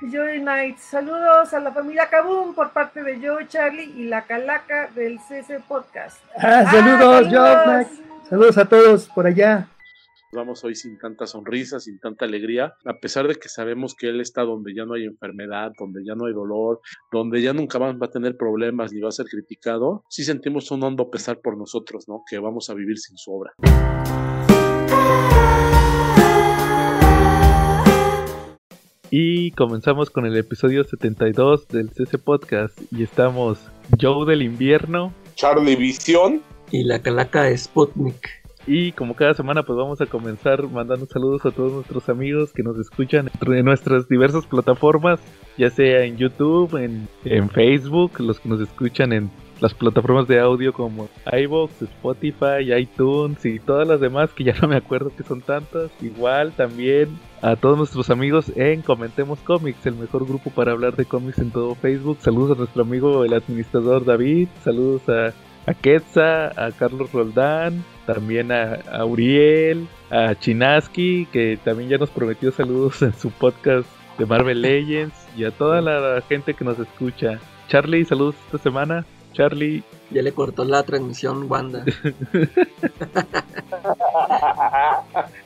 Joy Knight. Saludos a la familia Kabum por parte de Joe, Charlie y la Calaca del CC Podcast. Ah, saludos, ah, Knight. Saludos a todos por allá vamos hoy sin tanta sonrisa, sin tanta alegría, a pesar de que sabemos que Él está donde ya no hay enfermedad, donde ya no hay dolor, donde ya nunca más va a tener problemas ni va a ser criticado, sí sentimos un hondo pesar por nosotros, ¿no? Que vamos a vivir sin su obra. Y comenzamos con el episodio 72 del CC Podcast. Y estamos Joe del invierno, Charlie Visión y la calaca Sputnik. Y como cada semana, pues vamos a comenzar mandando saludos a todos nuestros amigos que nos escuchan en nuestras diversas plataformas, ya sea en YouTube, en, en Facebook, los que nos escuchan en las plataformas de audio como iVoox, Spotify, iTunes y todas las demás que ya no me acuerdo que son tantas. Igual también a todos nuestros amigos en Comentemos Comics, el mejor grupo para hablar de cómics en todo Facebook. Saludos a nuestro amigo el administrador David, saludos a, a Quetza, a Carlos Roldán, también a, Uriel, a Chinaski, que también ya nos prometió saludos en su podcast de Marvel Legends, y a toda la gente que nos escucha. Charlie, saludos esta semana. Charlie. Ya le cortó la transmisión Wanda.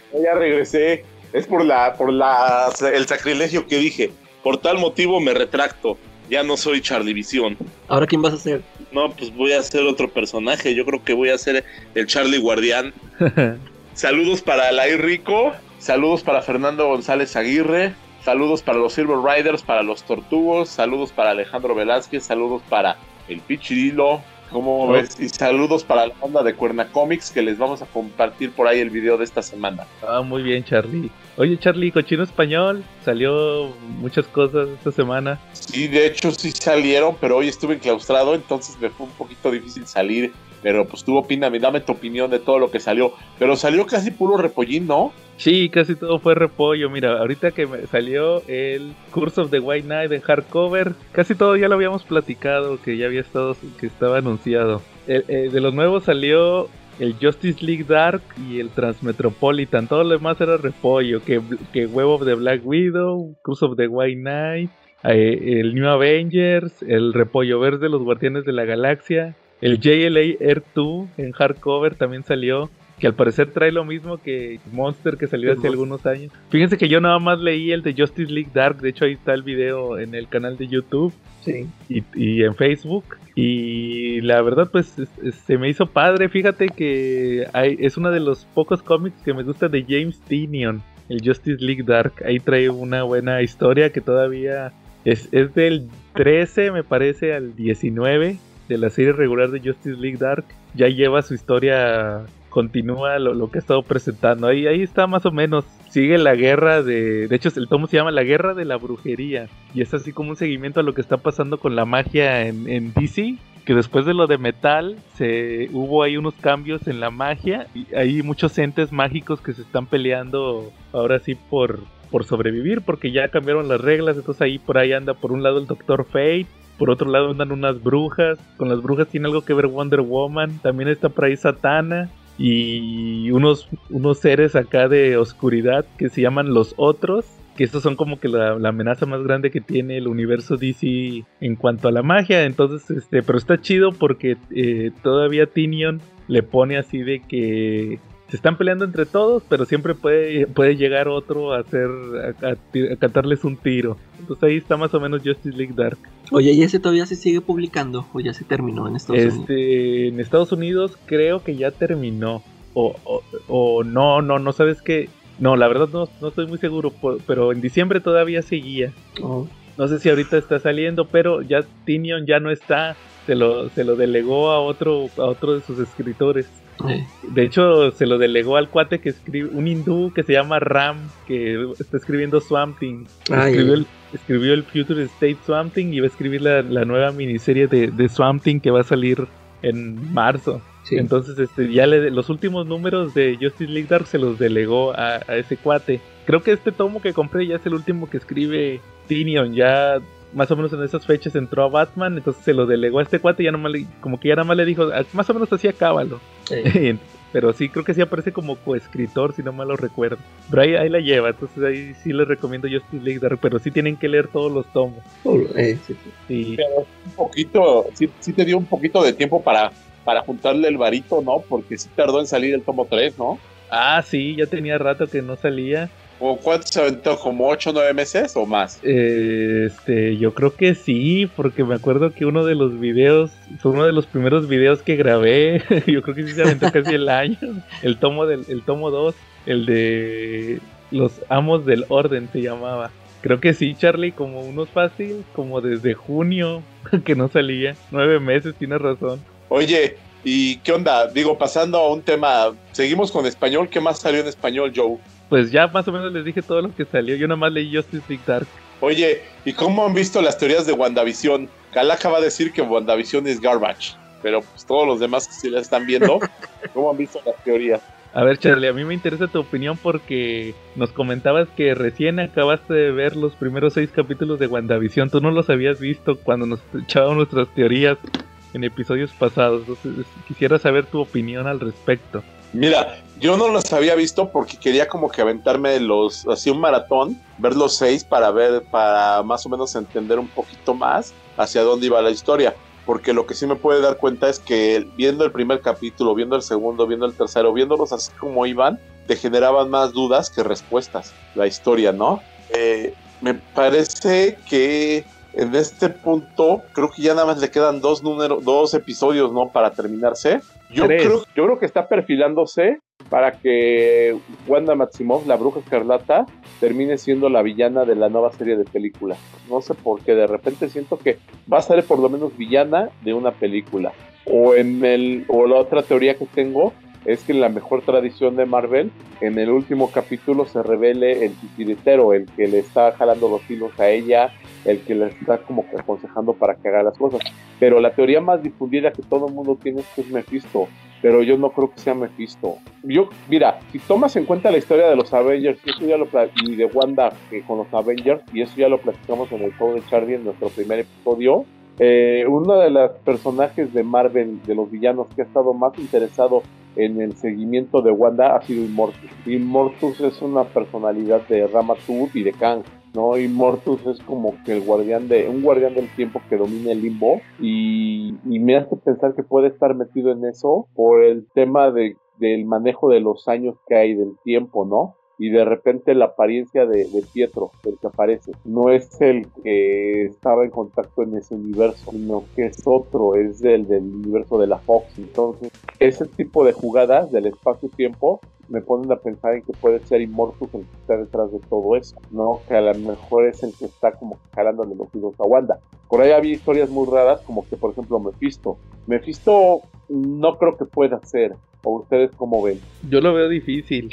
ya regresé. Es por la, por la, el sacrilegio que dije. Por tal motivo me retracto. Ya no soy Charlie Visión. ¿Ahora quién vas a ser? No, pues voy a ser otro personaje. Yo creo que voy a ser el Charlie Guardián. saludos para Lai Rico. Saludos para Fernando González Aguirre. Saludos para los Silver Riders, para los Tortugos. Saludos para Alejandro Velázquez. Saludos para el Pichirilo. ¿Cómo ves? Y saludos para la banda de Cuerna Comics que les vamos a compartir por ahí el video de esta semana. Ah, muy bien, Charlie. Oye, Charlie, Cochino Español, salió muchas cosas esta semana. Sí, de hecho sí salieron, pero hoy estuve enclaustrado, entonces me fue un poquito difícil salir. Pero pues tú opina, dame tu opinión de todo lo que salió. Pero salió casi puro repollín, ¿no? Sí, casi todo fue repollo. Mira, ahorita que me salió el Curse of the White Knight en hardcover, casi todo ya lo habíamos platicado, que ya había estado, que estaba anunciado. Eh, de los nuevos salió el Justice League Dark y el Transmetropolitan. Todo lo demás era repollo. Que, que Web of the Black Widow, Curse of the White Knight, eh, el New Avengers, el repollo verde de los Guardianes de la Galaxia. El JLA Air 2 en hardcover también salió que al parecer trae lo mismo que Monster que salió hace algunos años. Fíjense que yo nada más leí el de Justice League Dark, de hecho ahí está el video en el canal de YouTube. Sí. Y, en Facebook. Y la verdad, pues se me hizo padre. Fíjate que hay, es uno de los pocos cómics que me gusta de James Tinion, el Justice League Dark. Ahí trae una buena historia que todavía es, es del 13, me parece, al 19 de la serie regular de Justice League Dark. Ya lleva su historia continúa lo, que ha estado presentando. Ahí, ahí está más o menos. Sigue la guerra de. De hecho, el tomo se llama La Guerra de la Brujería. Y es así como un seguimiento a lo que está pasando con la magia en, en DC. Que después de lo de metal, se, hubo ahí unos cambios en la magia. Y hay muchos entes mágicos que se están peleando ahora sí por, por sobrevivir. Porque ya cambiaron las reglas. Entonces ahí por ahí anda por un lado el Doctor Fate por otro lado andan unas brujas. Con las brujas tiene algo que ver Wonder Woman. También está por ahí Satana y unos, unos seres acá de oscuridad que se llaman los otros, que estos son como que la, amenaza más grande que tiene el universo DC en cuanto a la magia, entonces, este, pero está chido porque eh, todavía Tinion le pone así de que se están peleando entre todos, pero siempre puede, puede llegar otro a hacer a, cantarles un tiro. Entonces ahí está más o menos Justice League Dark. Oye, ¿y ese todavía se sigue publicando o ya se terminó en Estados este, Unidos? En Estados Unidos creo que ya terminó. O, o, no, no, no sabes qué. No, la verdad no, no estoy muy seguro, pero en diciembre todavía seguía. Oh. No sé si ahorita está saliendo, pero ya Tinion ya no está. Se lo, se lo delegó a otro, a otro de sus escritores. De hecho, se lo delegó al cuate que escribe, un hindú que se llama Ram, que está escribiendo Swamp Thing. escribió, el, Future State Swamp Thing y va a escribir la, nueva miniserie de, de, Swamp Thing que va a salir en marzo. Entonces, este, ya le, los últimos números de Justice League Dark se los delegó a, ese cuate. Creo que este tomo que compré ya es el último que escribe Tinion. Ya más o menos en esas fechas entró a Batman, entonces se lo delegó a este cuate y ya nomás le, como que ya nada más le dijo, ah, más o menos así acábalo. Pero sí, creo que sí aparece como coescritor, si no mal lo recuerdo. Pero ahí, ahí la lleva, entonces ahí sí les recomiendo Justice League Dark, pero sí tienen que leer todos los tomos. Eh, sí, sí. Sí, Pero un poquito, sí, sí te dio un poquito de tiempo para, para juntarle el varito, ¿no? Porque sí tardó en salir el tomo 3, ¿no? Ah, sí, ya tenía rato que no salía. ¿O cuánto se aventó? ¿Como 8 o 9 meses o más? Este, yo creo que sí, porque me acuerdo que uno de los videos, fue uno de los primeros videos que grabé, yo creo que sí se aventó casi el año, el tomo del, el tomo 2, el de los amos del orden se llamaba. Creo que sí, Charlie, como unos fácil, como desde junio que no salía, nueve meses, tienes razón. Oye, ¿y qué onda? Digo, pasando a un tema, seguimos con español. ¿Qué más salió en español, Joe? Pues ya más o menos les dije todo lo que salió, yo nada más leí Justice League Dark. Oye, ¿y cómo han visto las teorías de WandaVision? Calaca va a decir que WandaVision es garbage, pero pues todos los demás que sí la están viendo, ¿cómo han visto las teorías? A ver, Charlie, a mí me interesa tu opinión porque nos comentabas que recién acabaste de ver los primeros seis capítulos de WandaVision. Tú no los habías visto cuando nos echábamos nuestras teorías en episodios pasados. Entonces, quisiera saber tu opinión al respecto. Mira, yo no los había visto porque quería como que aventarme los, así un maratón, ver los seis para ver, para más o menos entender un poquito más hacia dónde iba la historia. Porque lo que sí me puede dar cuenta es que viendo el primer capítulo, viendo el segundo, viendo el tercero, viéndolos así como iban, te generaban más dudas que respuestas la historia, ¿no? Eh, me parece que en este punto creo que ya nada más le quedan dos números, dos episodios, ¿no? Para terminarse. Yo creo, yo creo que está perfilándose para que Wanda Maximoff, la bruja escarlata, termine siendo la villana de la nueva serie de películas. No sé por qué, de repente siento que va a ser por lo menos villana de una película. O en el, o la otra teoría que tengo es que la mejor tradición de Marvel, en el último capítulo se revele el titiritero, el que le está jalando los hilos a ella, el que le está como aconsejando para que haga las cosas. Pero la teoría más difundida que todo el mundo tiene es que es Mephisto. Pero yo no creo que sea Mephisto. Yo, mira, si tomas en cuenta la historia de los Avengers y eso ya lo y de Wanda que con los Avengers, y eso ya lo platicamos en el show de Charlie en nuestro primer episodio, eh, uno de los personajes de Marvel, de los villanos que ha estado más interesado en el seguimiento de Wanda ha sido Immortus. Immortus es una personalidad de Ramatur y de Kang. ¿no? Immortus es como que el guardián de, un guardián del tiempo que domina el limbo y, me hace pensar que puede estar metido en eso por el tema de, del manejo de los años que hay del tiempo, ¿no? Y de repente la apariencia de, Pietro, el que aparece, no es el que estaba en contacto en ese universo, sino que es otro, es el del universo de la Fox. Entonces, ese tipo de jugadas del espacio-tiempo me ponen a pensar en que puede ser Immortus el que está detrás de todo eso, ¿no? Que a lo mejor es el que está como jalándole los hilos a Wanda. Por ahí había historias muy raras, como que, por ejemplo, Mephisto. Mephisto no creo que pueda ser, o ustedes cómo ven. Yo lo veo difícil.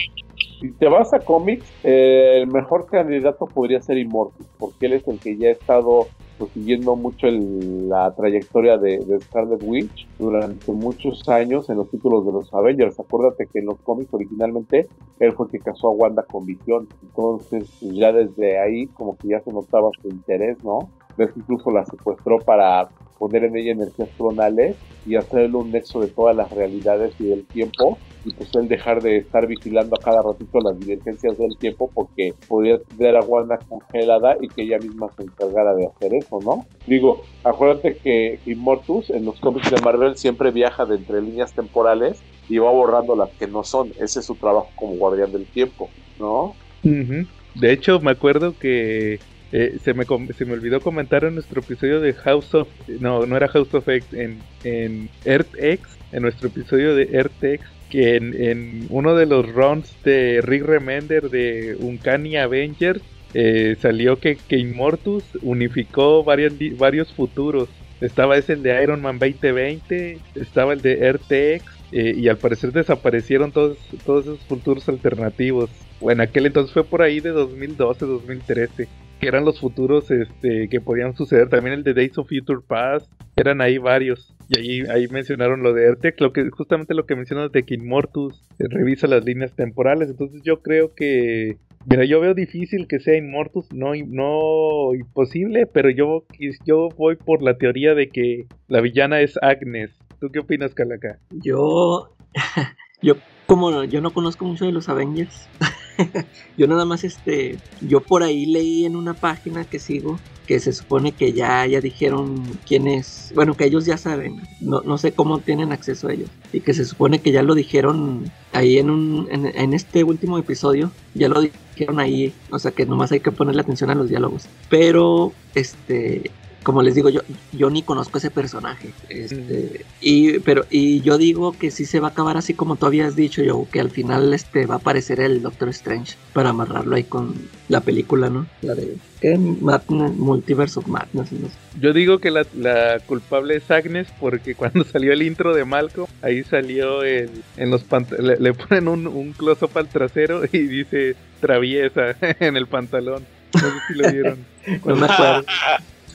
Si te vas a cómics, eh, el mejor candidato podría ser Immortus, porque él es el que ya ha estado pues, siguiendo mucho el- la trayectoria de, de Scarlet Witch durante muchos años en los títulos de los Avengers. Acuérdate que en los cómics originalmente él fue el que casó a Wanda con Visión. Entonces, pues, ya desde ahí como que ya se notaba su interés, ¿no? Que incluso la secuestró para poner en ella energías clonales y hacerle un nexo de todas las realidades y del tiempo y pues él dejar de estar vigilando a cada ratito las divergencias del tiempo porque podía tener a Wanda congelada y que ella misma se encargara de hacer eso, ¿no? Digo, acuérdate que Immortus en los cómics de Marvel siempre viaja de entre líneas temporales y va borrando las que no son. Ese es su trabajo como guardián del tiempo, ¿no? Ujú. De hecho, me acuerdo que eh, se, me, se me olvidó comentar en nuestro episodio de House of... No, no era House of X, en, en Earth X, en nuestro episodio de Earth X, que en, en uno de los runs de Rick Remender de Uncanny Avengers eh, salió que, que Immortus unificó varios, varios futuros. Estaba ese de Iron Man 2020, estaba el de RTX eh, y al parecer desaparecieron todos, todos esos futuros alternativos. O en aquel entonces fue por ahí de 2012, 2013, que eran los futuros este, que podían suceder. También el de Days of Future Past, eran ahí varios. Y ahí, ahí mencionaron lo de RTX, lo que, justamente lo que mencionas de que Immortus eh, revisa las líneas temporales. Entonces yo creo que Mira, yo veo difícil que sea Immortus, no, no imposible, pero yo, yo voy por la teoría de que la villana es Agnes. ¿Tú qué opinas, Calaca? Yo, Yo como yo no conozco mucho de los Avengers, yo nada más este, yo por ahí leí en una página que sigo que se supone que ya, ya dijeron quién es, bueno, que ellos ya saben, no, no sé cómo tienen acceso a ellos, y que se supone que ya lo dijeron ahí en, un, en, en este último episodio, ya lo dijeron ahí, o sea que nomás hay que ponerle atención a los diálogos, pero este, como les digo, yo, yo ni conozco ese personaje. Este, y, pero, y yo digo que sí se va a acabar así como tú habías dicho, yo, que al final este, va a aparecer el Doctor Strange para amarrarlo ahí con la película, ¿no? La de ¿qué? Madness, Multiverse of Madness. No sé. Yo digo que la, la, culpable es Agnes porque cuando salió el intro de Malcolm, ahí salió el, en los le, le, ponen un, un close-up al trasero y dice traviesa en el pantalón. No sé si lo vieron. No me acuerdo.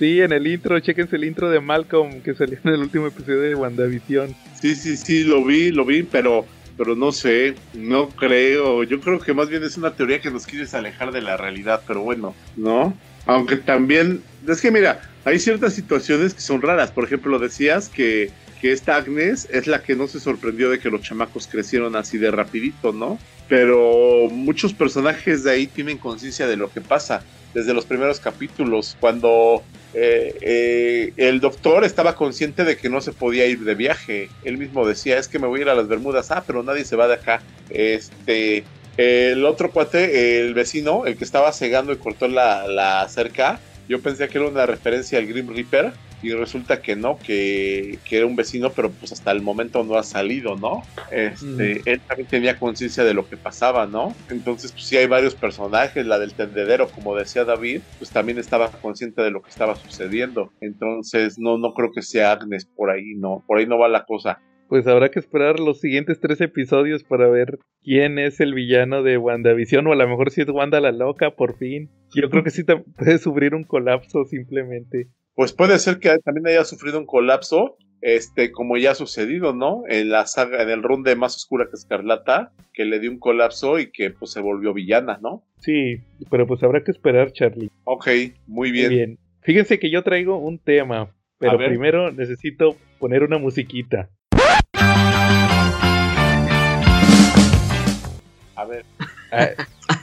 Sí, en el intro, chequense el intro de Malcolm que salió en el último episodio de WandaVision. Sí, sí, sí, lo vi, lo vi, pero, pero no sé, no creo. Yo creo que más bien es una teoría que nos quieres alejar de la realidad, pero bueno, ¿no? Aunque también, es que mira, hay ciertas situaciones que son raras. Por ejemplo, decías que, que esta Agnes es la que no se sorprendió de que los chamacos crecieron así de rapidito, ¿no? Pero muchos personajes de ahí tienen conciencia de lo que pasa desde los primeros capítulos, cuando eh, eh, el doctor estaba consciente de que no se podía ir de viaje. Él mismo decía, es que me voy a ir a las Bermudas, ah, pero nadie se va de acá. Este, el otro cuate, el vecino, el que estaba cegando y cortó la, la cerca, yo pensé que era una referencia al Grim Reaper y resulta que no, que, que, era un vecino, pero pues hasta el momento no ha salido, ¿no? Este, mm. Él también tenía conciencia de lo que pasaba, ¿no? Entonces, pues sí hay varios personajes, la del tendedero, como decía David, pues también estaba consciente de lo que estaba sucediendo. Entonces, no, no creo que sea Agnes por ahí, no, por ahí no va la cosa. Pues habrá que esperar los siguientes tres episodios para ver quién es el villano de WandaVision, o a lo mejor si es Wanda la loca, por fin. Yo creo que sí puede sufrir un colapso simplemente pues puede ser que también haya sufrido un colapso, este, como ya ha sucedido, ¿no? En la saga, en el run de Más Oscura que Escarlata, que le dio un colapso y que pues se volvió villana, ¿no? Sí, pero pues habrá que esperar, Charlie. Ok, muy bien. Muy bien. Fíjense que yo traigo un tema, pero primero necesito poner una musiquita. A ver.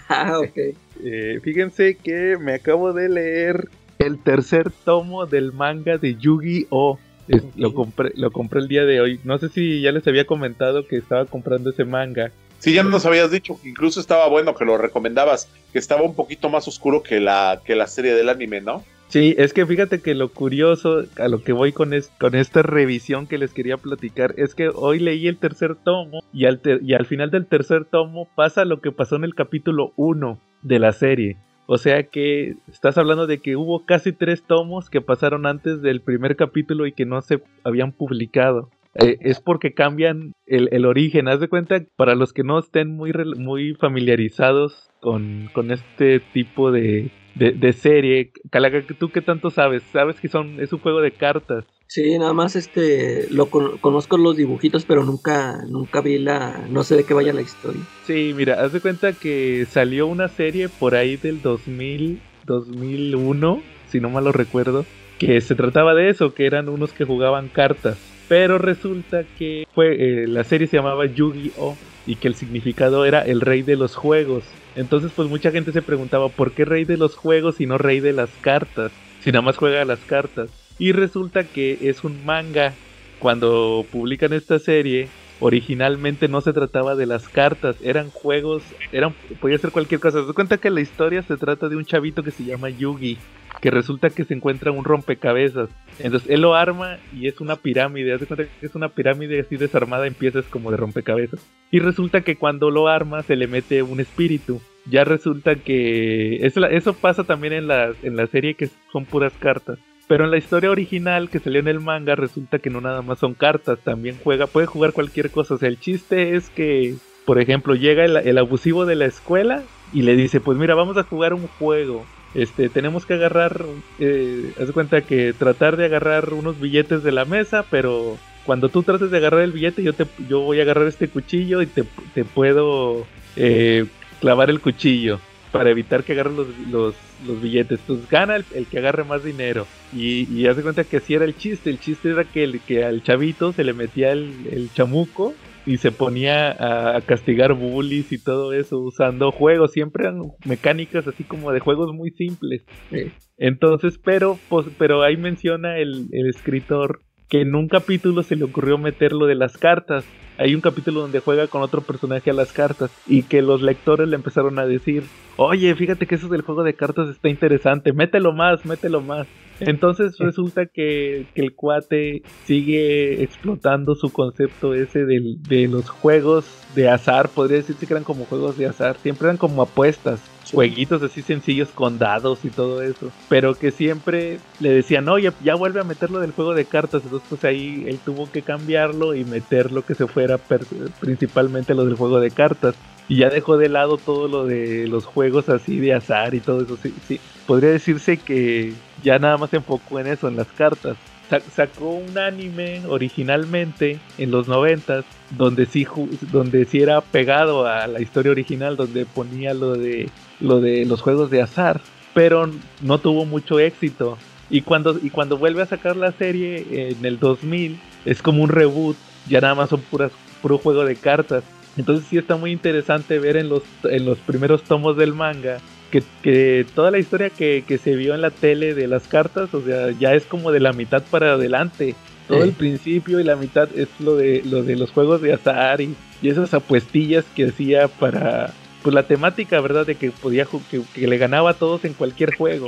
ah, ok. Eh, fíjense que me acabo de leer el tercer tomo del manga de Yu-Gi-Oh! Okay. Lo, compré, lo compré el día de hoy. No sé si ya les había comentado que estaba comprando ese manga. Sí, ya nos habías dicho que incluso estaba bueno, que lo recomendabas, que estaba un poquito más oscuro que la, que la serie del anime, ¿no? Sí, es que fíjate que lo curioso, a lo que voy con, es, con esta revisión que les quería platicar, es que hoy leí el tercer tomo y al, ter, y al final del tercer tomo pasa lo que pasó en el capítulo 1 de la serie. O sea que estás hablando de que hubo casi tres tomos que pasaron antes del primer capítulo y que no se habían publicado. Eh, es porque cambian el, el, origen. Haz de cuenta, para los que no estén muy, muy familiarizados con, con este tipo de, de, de serie, Calaca, ¿tú qué tanto sabes? Sabes que son, es un juego de cartas. Sí, nada más este lo con, conozco los dibujitos, pero nunca nunca vi la no sé de qué vaya la historia. Sí, mira, haz de cuenta que salió una serie por ahí del 2000 2001, si no mal lo recuerdo, que se trataba de eso, que eran unos que jugaban cartas, pero resulta que fue eh, la serie se llamaba Yu-Gi-Oh y que el significado era el rey de los juegos. Entonces, pues mucha gente se preguntaba, ¿por qué rey de los juegos y no rey de las cartas? Si nada más juega las cartas. Y resulta que es un manga. Cuando publican esta serie, originalmente no se trataba de las cartas, eran juegos, eran podía ser cualquier cosa. Se cuenta que la historia se trata de un chavito que se llama Yugi, que resulta que se encuentra un rompecabezas. Entonces él lo arma y es una pirámide. Haz de cuenta que es una pirámide así desarmada en piezas como de rompecabezas. Y resulta que cuando lo arma se le mete un espíritu. Ya resulta que eso, pasa también en la, en la serie que son puras cartas. Pero en la historia original que salió en el manga resulta que no nada más son cartas, también juega, puede jugar cualquier cosa. O sea, el chiste es que, por ejemplo, llega el, el abusivo de la escuela y le dice, pues mira, vamos a jugar un juego. Este, tenemos que agarrar, eh, haz cuenta que tratar de agarrar unos billetes de la mesa, pero cuando tú trates de agarrar el billete, yo te, yo voy a agarrar este cuchillo y te, te puedo eh, clavar el cuchillo para evitar que agarren los, los, billetes. Entonces gana el, que agarre más dinero. Y, y hace cuenta que así era el chiste. El chiste era que, el, que al chavito se le metía el chamuco y se ponía a, castigar bullies y todo eso usando juegos, siempre eran mecánicas así como de juegos muy simples. Sí. Entonces, pero, pues, pero ahí menciona el, el escritor que en un capítulo se le ocurrió meter lo de las cartas. Hay un capítulo donde juega con otro personaje a las cartas y que los lectores le empezaron a decir, oye, fíjate que eso del juego de cartas está interesante, mételo más, mételo más. Entonces resulta que, que el cuate sigue explotando su concepto ese del- de los juegos de azar, podría decirse que eran como juegos de azar, siempre eran como apuestas, jueguitos así sencillos con dados y todo eso, pero que siempre le decían, oye, ya vuelve a meterlo del juego de cartas, entonces pues ahí él tuvo que cambiarlo y meter lo que se per- principalmente lo del juego de cartas. Y ya dejó de lado todo lo de los juegos así de azar y todo eso. Sí, sí. Podría decirse que ya nada más se enfocó en eso, en las cartas. Sa- sacó un anime originalmente en los noventas donde sí donde sí era pegado a la historia original donde ponía lo de lo de los juegos de azar pero no tuvo mucho éxito y cuando y cuando vuelve a sacar la serie en el 2000 es como un reboot ya nada más son puras puro juego de cartas entonces sí está muy interesante ver en los en los primeros tomos del manga que, que toda la historia que, que se vio en la tele de las cartas, o sea, ya es como de la mitad para adelante. Todo Sí. el principio y la mitad es lo de lo de los juegos de azar y, y esas apuestillas que hacía para pues la temática, ¿verdad? De que podía que, que le ganaba a todos en cualquier juego.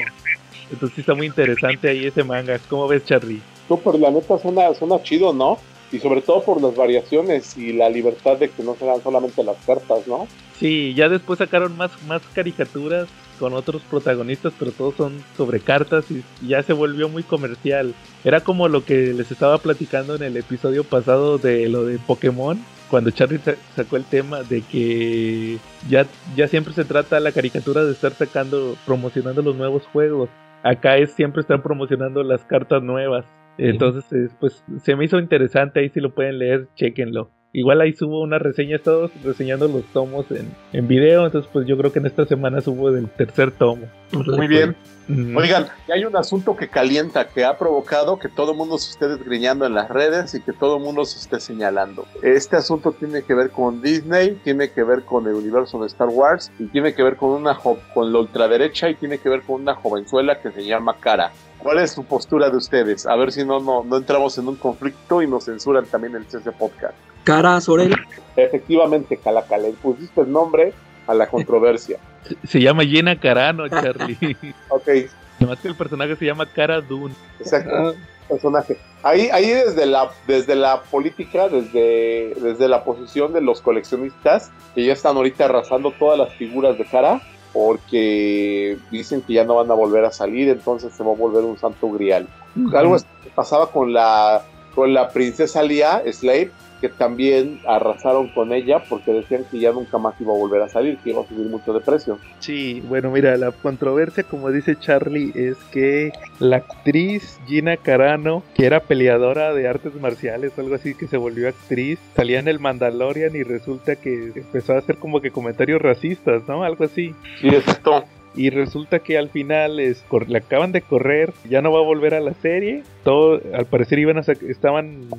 Entonces sí está muy interesante ahí ese manga. ¿Cómo ves, Charlie? Súper, la neta suena, suena chido, ¿no? Y sobre todo por las variaciones y la libertad de que no sean solamente las cartas, ¿no? Sí, ya después sacaron más, más caricaturas con otros protagonistas, pero todos son sobre cartas y ya se volvió muy comercial. Era como lo que les estaba platicando en el episodio pasado de lo de Pokémon, cuando Charlie sa- sacó el tema de que ya, ya siempre se trata la caricatura de estar sacando, promocionando los nuevos juegos. Acá es siempre estar promocionando las cartas nuevas. Entonces, eh, pues se me hizo interesante, ahí si lo pueden leer, chequenlo. Igual ahí subo una reseña, todos reseñando los tomos en, en video, entonces pues yo creo que en esta semana subo del tercer tomo. Muy bien. Ujú. Oigan, y hay un asunto que calienta, que ha provocado que todo el mundo se esté desgriñando en las redes y que todo el mundo se esté señalando. Este asunto tiene que ver con Disney, tiene que ver con el universo de Star Wars y tiene que ver con una jo- con la ultraderecha y tiene que ver con una jovenzuela que se llama Cara. ¿Cuál es su postura de ustedes? A ver si no, no, no entramos en un conflicto y nos censuran también el CC Podcast. Cara Sorel. Efectivamente, Calaca, le pusiste el nombre a la controversia. Se, llama Jenna Carano, Charlie. ok, Además que el personaje se llama Cara Dune. exacto. personaje. Ahí, ahí desde la, desde la política, desde, desde la posición de los coleccionistas, que ya están ahorita arrasando todas las figuras de cara, porque dicen que ya no van a volver a salir, entonces se va a volver un santo grial. Algo pasaba con la, con la princesa Lia, Slave, que también arrasaron con ella porque decían que ya nunca más iba a volver a salir, que iba a subir mucho de precio. Sí, bueno, mira, la controversia, como dice Charlie, es que la actriz Gina Carano, que era peleadora de artes marciales o algo así, que se volvió actriz, salía en el Mandalorian y resulta que empezó a hacer como que comentarios racistas, ¿no? Algo así. Sí, exacto. Y resulta que al final es, le acaban de correr, ya no va a volver a la serie. Todo, al parecer iban a estaban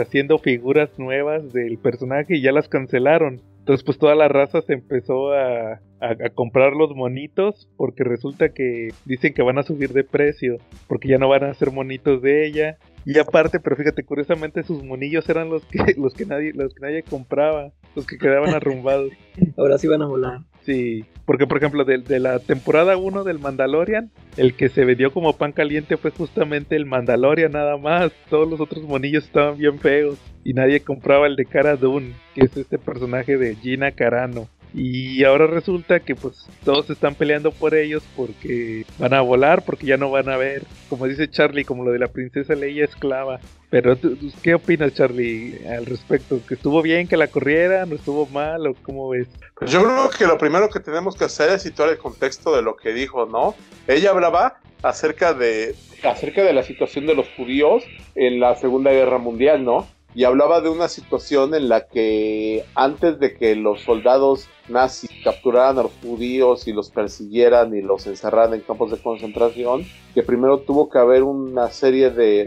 haciendo figuras nuevas del personaje y ya las cancelaron. Entonces pues toda la raza se empezó a, a- a comprar los monitos porque resulta que dicen que van a subir de precio porque ya no van a ser monitos de ella. Y aparte, pero fíjate, curiosamente sus monillos eran los que los que nadie los que nadie compraba, los que quedaban arrumbados. Ahora sí van a volar. Sí, porque por ejemplo de, de la temporada 1 del Mandalorian, el que se vendió como pan caliente fue justamente el Mandalorian nada más. Todos los otros monillos estaban bien feos y nadie compraba el de Cara Dune, que es este personaje de Gina Carano. Y ahora resulta que pues todos están peleando por ellos porque van a volar, porque ya no van a ver, como dice Charlie, como lo de la princesa Leia esclava. Pero ¿tú- tú ¿qué opinas Charlie al respecto? ¿Que estuvo bien que la corrieran? ¿O estuvo mal? ¿O cómo ves? Yo creo que lo primero que tenemos que hacer es situar el contexto de lo que dijo, ¿no? Ella hablaba acerca de, acerca de la situación de los judíos en la Segunda Guerra Mundial, ¿no? Y hablaba de una situación en la que antes de que los soldados nazis capturaran a los judíos y los persiguieran y los encerraran en campos de concentración, que primero tuvo que haber una serie de,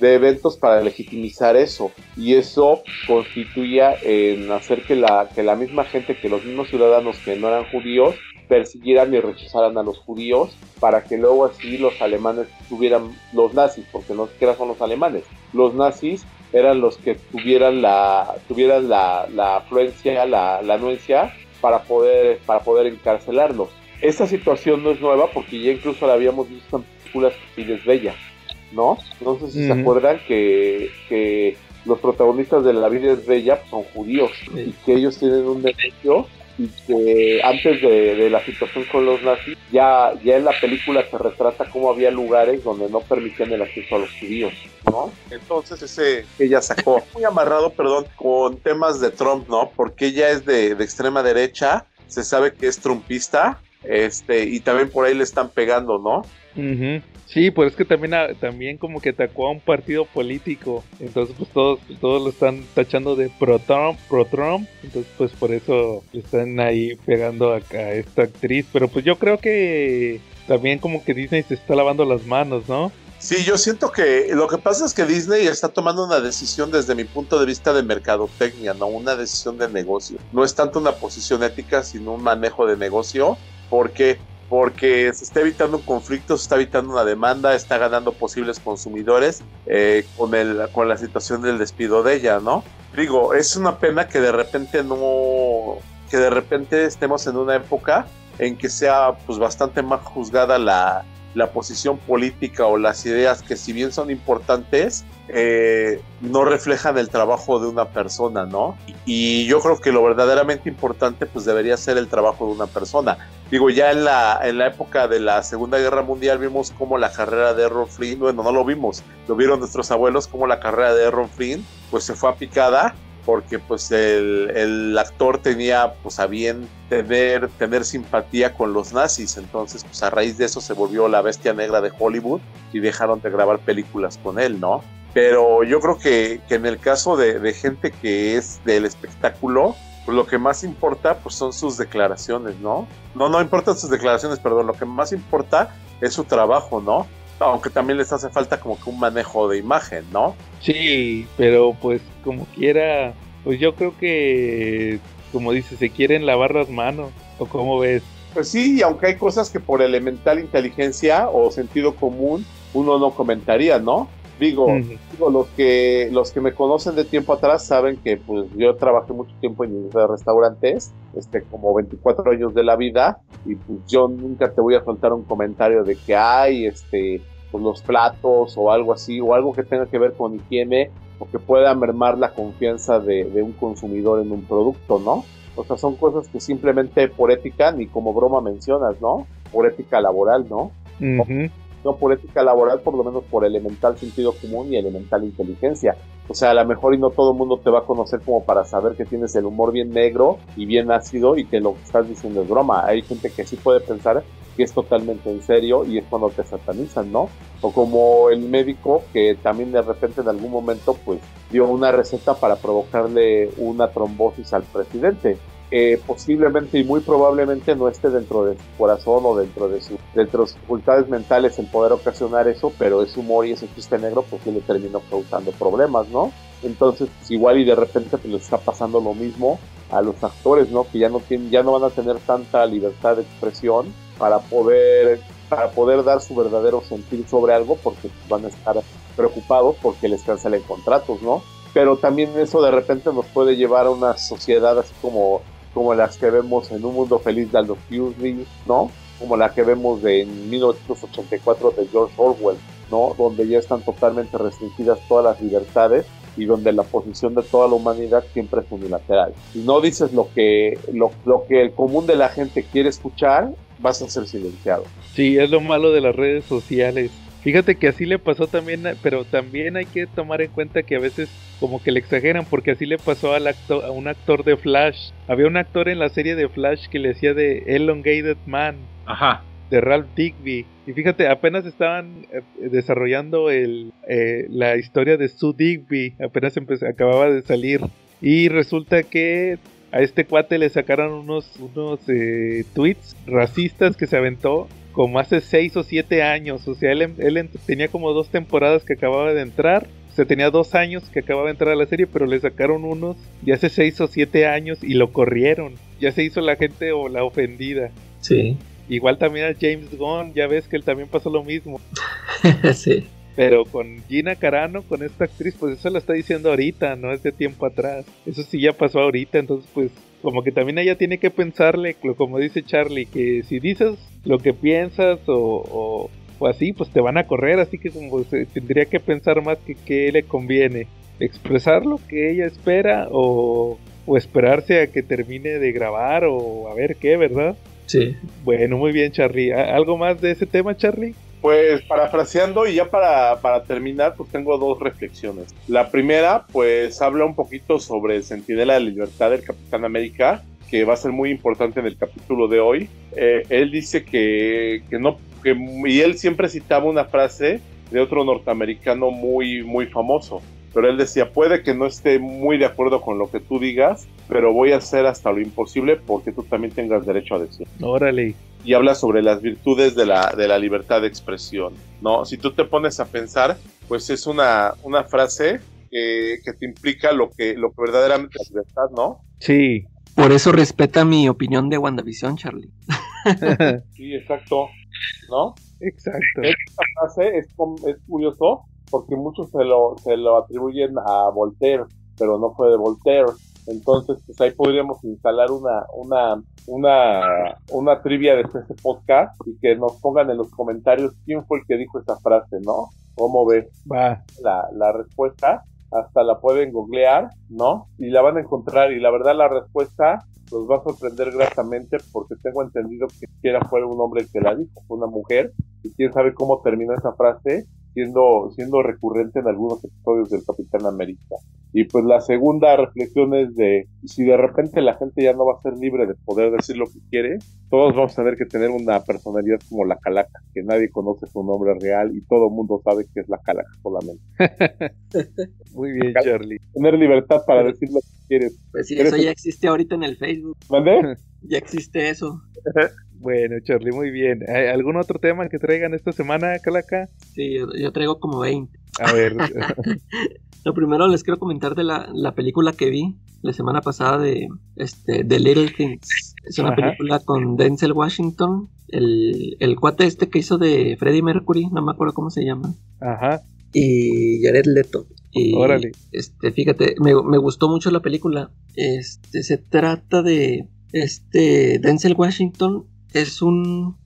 de eventos para legitimizar eso. Y eso constituía en hacer que la, que la misma gente, que los mismos ciudadanos que no eran judíos persiguieran y rechazaran a los judíos para que luego así los alemanes tuvieran los nazis, porque no siquiera son los alemanes, los nazis eran los que tuvieran la tuvieran la, la afluencia, la, la anuencia para poder, para poder encarcelarlos. Esta situación no es nueva porque ya incluso la habíamos visto en películas y Bella, ¿no? No sé si se acuerdan que, que los protagonistas de La vida es bella son judíos y que ellos tienen un derecho y que antes de, la situación con los nazis, ya, ya en la película se retrata cómo había lugares donde no permitían el acceso a los judíos, ¿no? Entonces ese ella sacó, muy amarrado, perdón, con temas de Trump, ¿no? Porque ella es de, de extrema derecha, se sabe que es trumpista, este, y también por ahí le están pegando, ¿no? Sí, pues es que también, también como que atacó a un partido político, entonces pues todos, todos lo están tachando de pro-Trump, pro-Trump, entonces pues por eso están ahí pegando a, a, esta actriz, pero pues yo creo que también como que Disney se está lavando las manos, ¿no? Sí, yo siento que lo que pasa es que Disney está tomando una decisión desde mi punto de vista de mercadotecnia, no una decisión de negocio. No es tanto una posición ética, sino un manejo de negocio, porque porque se está evitando un conflicto, se está evitando una demanda, está ganando posibles consumidores eh, con, el, con la situación del despido de ella, ¿no? Digo, es una pena que de repente no, que de repente estemos en una época en que sea pues bastante más juzgada la, la posición política o las ideas que si bien son importantes, eh, no reflejan el trabajo de una persona, ¿no? Y yo creo que lo verdaderamente importante pues debería ser el trabajo de una persona. Digo, ya en la, en la época de la Segunda Guerra Mundial vimos cómo la carrera de Errol Flynn, bueno, no lo vimos, lo vieron nuestros abuelos, cómo la carrera de Errol Flynn pues se fue a picada porque pues el, el, actor tenía pues a bien tener, tener simpatía con los nazis, entonces pues a raíz de eso se volvió la bestia negra de Hollywood y dejaron de grabar películas con él, ¿no? Pero yo creo que, que en el caso de, de, gente que es del espectáculo, pues lo que más importa pues son sus declaraciones, ¿no? No, no importan sus declaraciones, perdón, lo que más importa es su trabajo, ¿no? Aunque también les hace falta como que un manejo de imagen, ¿no? Sí, pero pues como quiera, pues yo creo que, como dice, se quieren lavar las manos, ¿o cómo ves? Pues sí, y aunque hay cosas que por elemental inteligencia o sentido común uno no comentaría, ¿no? Digo, digo, los que los que me conocen de tiempo atrás saben que pues yo trabajé mucho tiempo en restaurantes, este como 24 años de la vida y pues yo nunca te voy a soltar un comentario de que hay este pues, los platos o algo así o algo que tenga que ver con higiene o que pueda mermar la confianza de, un consumidor en un producto, ¿no? O sea, son cosas que simplemente por ética, ni como broma mencionas, ¿no? Por ética laboral, ¿no? No por ética laboral, por lo menos por elemental sentido común y elemental inteligencia. O sea, a lo mejor y no todo el mundo te va a conocer como para saber que tienes el humor bien negro y bien ácido y que lo que estás diciendo es broma. Hay gente que sí puede pensar que es totalmente en serio y es cuando te satanizan, ¿no? O como el médico que también de repente en algún momento pues dio una receta para provocarle una trombosis al presidente eh, posiblemente y muy probablemente no esté dentro de su corazón o dentro de, su, dentro de sus facultades mentales el poder ocasionar eso, pero ese humor y ese chiste negro pues le terminó causando problemas, ¿no? Entonces, pues, igual y de repente pues, les está pasando lo mismo a los actores, ¿no? Que ya no tienen, ya no van a tener tanta libertad de expresión para poder, para poder dar su verdadero sentir sobre algo, porque van a estar preocupados porque les cancelen contratos, ¿no? Pero también eso de repente nos puede llevar a una sociedad así como como las que vemos en Un Mundo Feliz de Aldous Huxley, ¿no? Como la que vemos de en 1984 de George Orwell, ¿no? Donde ya están totalmente restringidas todas las libertades y donde la posición de toda la humanidad siempre es unilateral. Si no dices lo que, lo, lo que el común de la gente quiere escuchar, vas a ser silenciado. Sí, es lo malo de las redes sociales. Fíjate que así le pasó también, pero también hay que tomar en cuenta que a veces como que le exageran porque así le pasó al actor, a un actor de Flash. Había un actor en la serie de Flash que le hacía de Elongated Man. Ajá. De Ralph Digby. Y fíjate, apenas estaban eh, desarrollando el, eh, la historia de Sue Digby. Apenas acababa de salir. Y resulta que a este cuate le sacaron unos, unos eh, tweets racistas que se aventó como hace 6 o 7 años. O sea, él, él tenía como dos temporadas que acababa de entrar. O sea, tenía dos años que acababa de entrar a la serie, pero le sacaron unos de hace 6 o 7 años y lo corrieron. Ya se hizo la gente o la ofendida. Sí. Igual también a James Gunn, ya ves que él también pasó lo mismo. sí. Pero con Gina Carano, con esta actriz, pues eso lo está diciendo ahorita, no es de tiempo atrás. Eso sí ya pasó ahorita, entonces pues como que también ella tiene que pensarle, como dice Charlie, que si dices lo que piensas o, o, así, pues te van a correr, así que como se, tendría que pensar más que qué le conviene, expresar lo que ella espera o, o esperarse a que termine de grabar o a ver qué, ¿verdad? Sí. Bueno, muy bien, Charlie. ¿Algo más de ese tema, Charlie? Pues parafraseando y ya para, para, terminar, pues tengo dos reflexiones. La primera, pues habla un poquito sobre el sentido de la libertad del Capitán América, que va a ser muy importante en el capítulo de hoy. Eh, él dice que, que no, y él siempre citaba una frase de otro norteamericano muy, muy famoso. Pero él decía, puede que no esté muy de acuerdo con lo que tú digas, pero voy a hacer hasta lo imposible porque tú también tengas derecho a decir. Órale y habla sobre las virtudes de la, de la libertad de expresión, ¿no? Si tú te pones a pensar, pues es una, una frase que, que te implica lo que, lo que verdaderamente es libertad, ¿no? Sí. Por eso respeta mi opinión de WandaVision, Charlie. sí, exacto, ¿no? Exacto. Esta frase es, es curioso porque muchos se lo, se lo atribuyen a Voltaire, pero no fue de Voltaire. Entonces, pues ahí podríamos instalar una, una, una, una trivia de este podcast y que nos pongan en los comentarios quién fue el que dijo esa frase, ¿no? ¿Cómo ves? La, la respuesta, hasta la pueden googlear, ¿no? Y la van a encontrar y la verdad la respuesta los va a sorprender gratamente porque tengo entendido que siquiera fue un hombre el que la dijo, fue una mujer y quién sabe cómo terminó esa frase siendo, siendo recurrente en algunos episodios del Capitán América. Y pues la segunda reflexión es de si de repente la gente ya no va a ser libre de poder decir lo que quiere, todos vamos a tener que tener una personalidad como la Calaca, que nadie conoce su nombre real y todo el mundo sabe que es la Calaca solamente. Muy bien, Charlie. Tener libertad para decir lo que quieres. Pues sí, eso ya existe ahorita en el Facebook. ¿Mandé? Ya existe eso. Bueno, Charlie, muy bien. ¿Algún otro tema que traigan esta semana, Calaca? Sí, yo, traigo como 20. A ver. Lo primero les quiero comentar de la, la, película que vi la semana pasada de este The Little Things. Es una película con Denzel Washington, el, el cuate este que hizo de Freddie Mercury, no me acuerdo cómo se llama. Ajá. Y Jared Leto. Y, Órale. Este, fíjate, me, me gustó mucho la película. Este, se trata de este Denzel Washington es un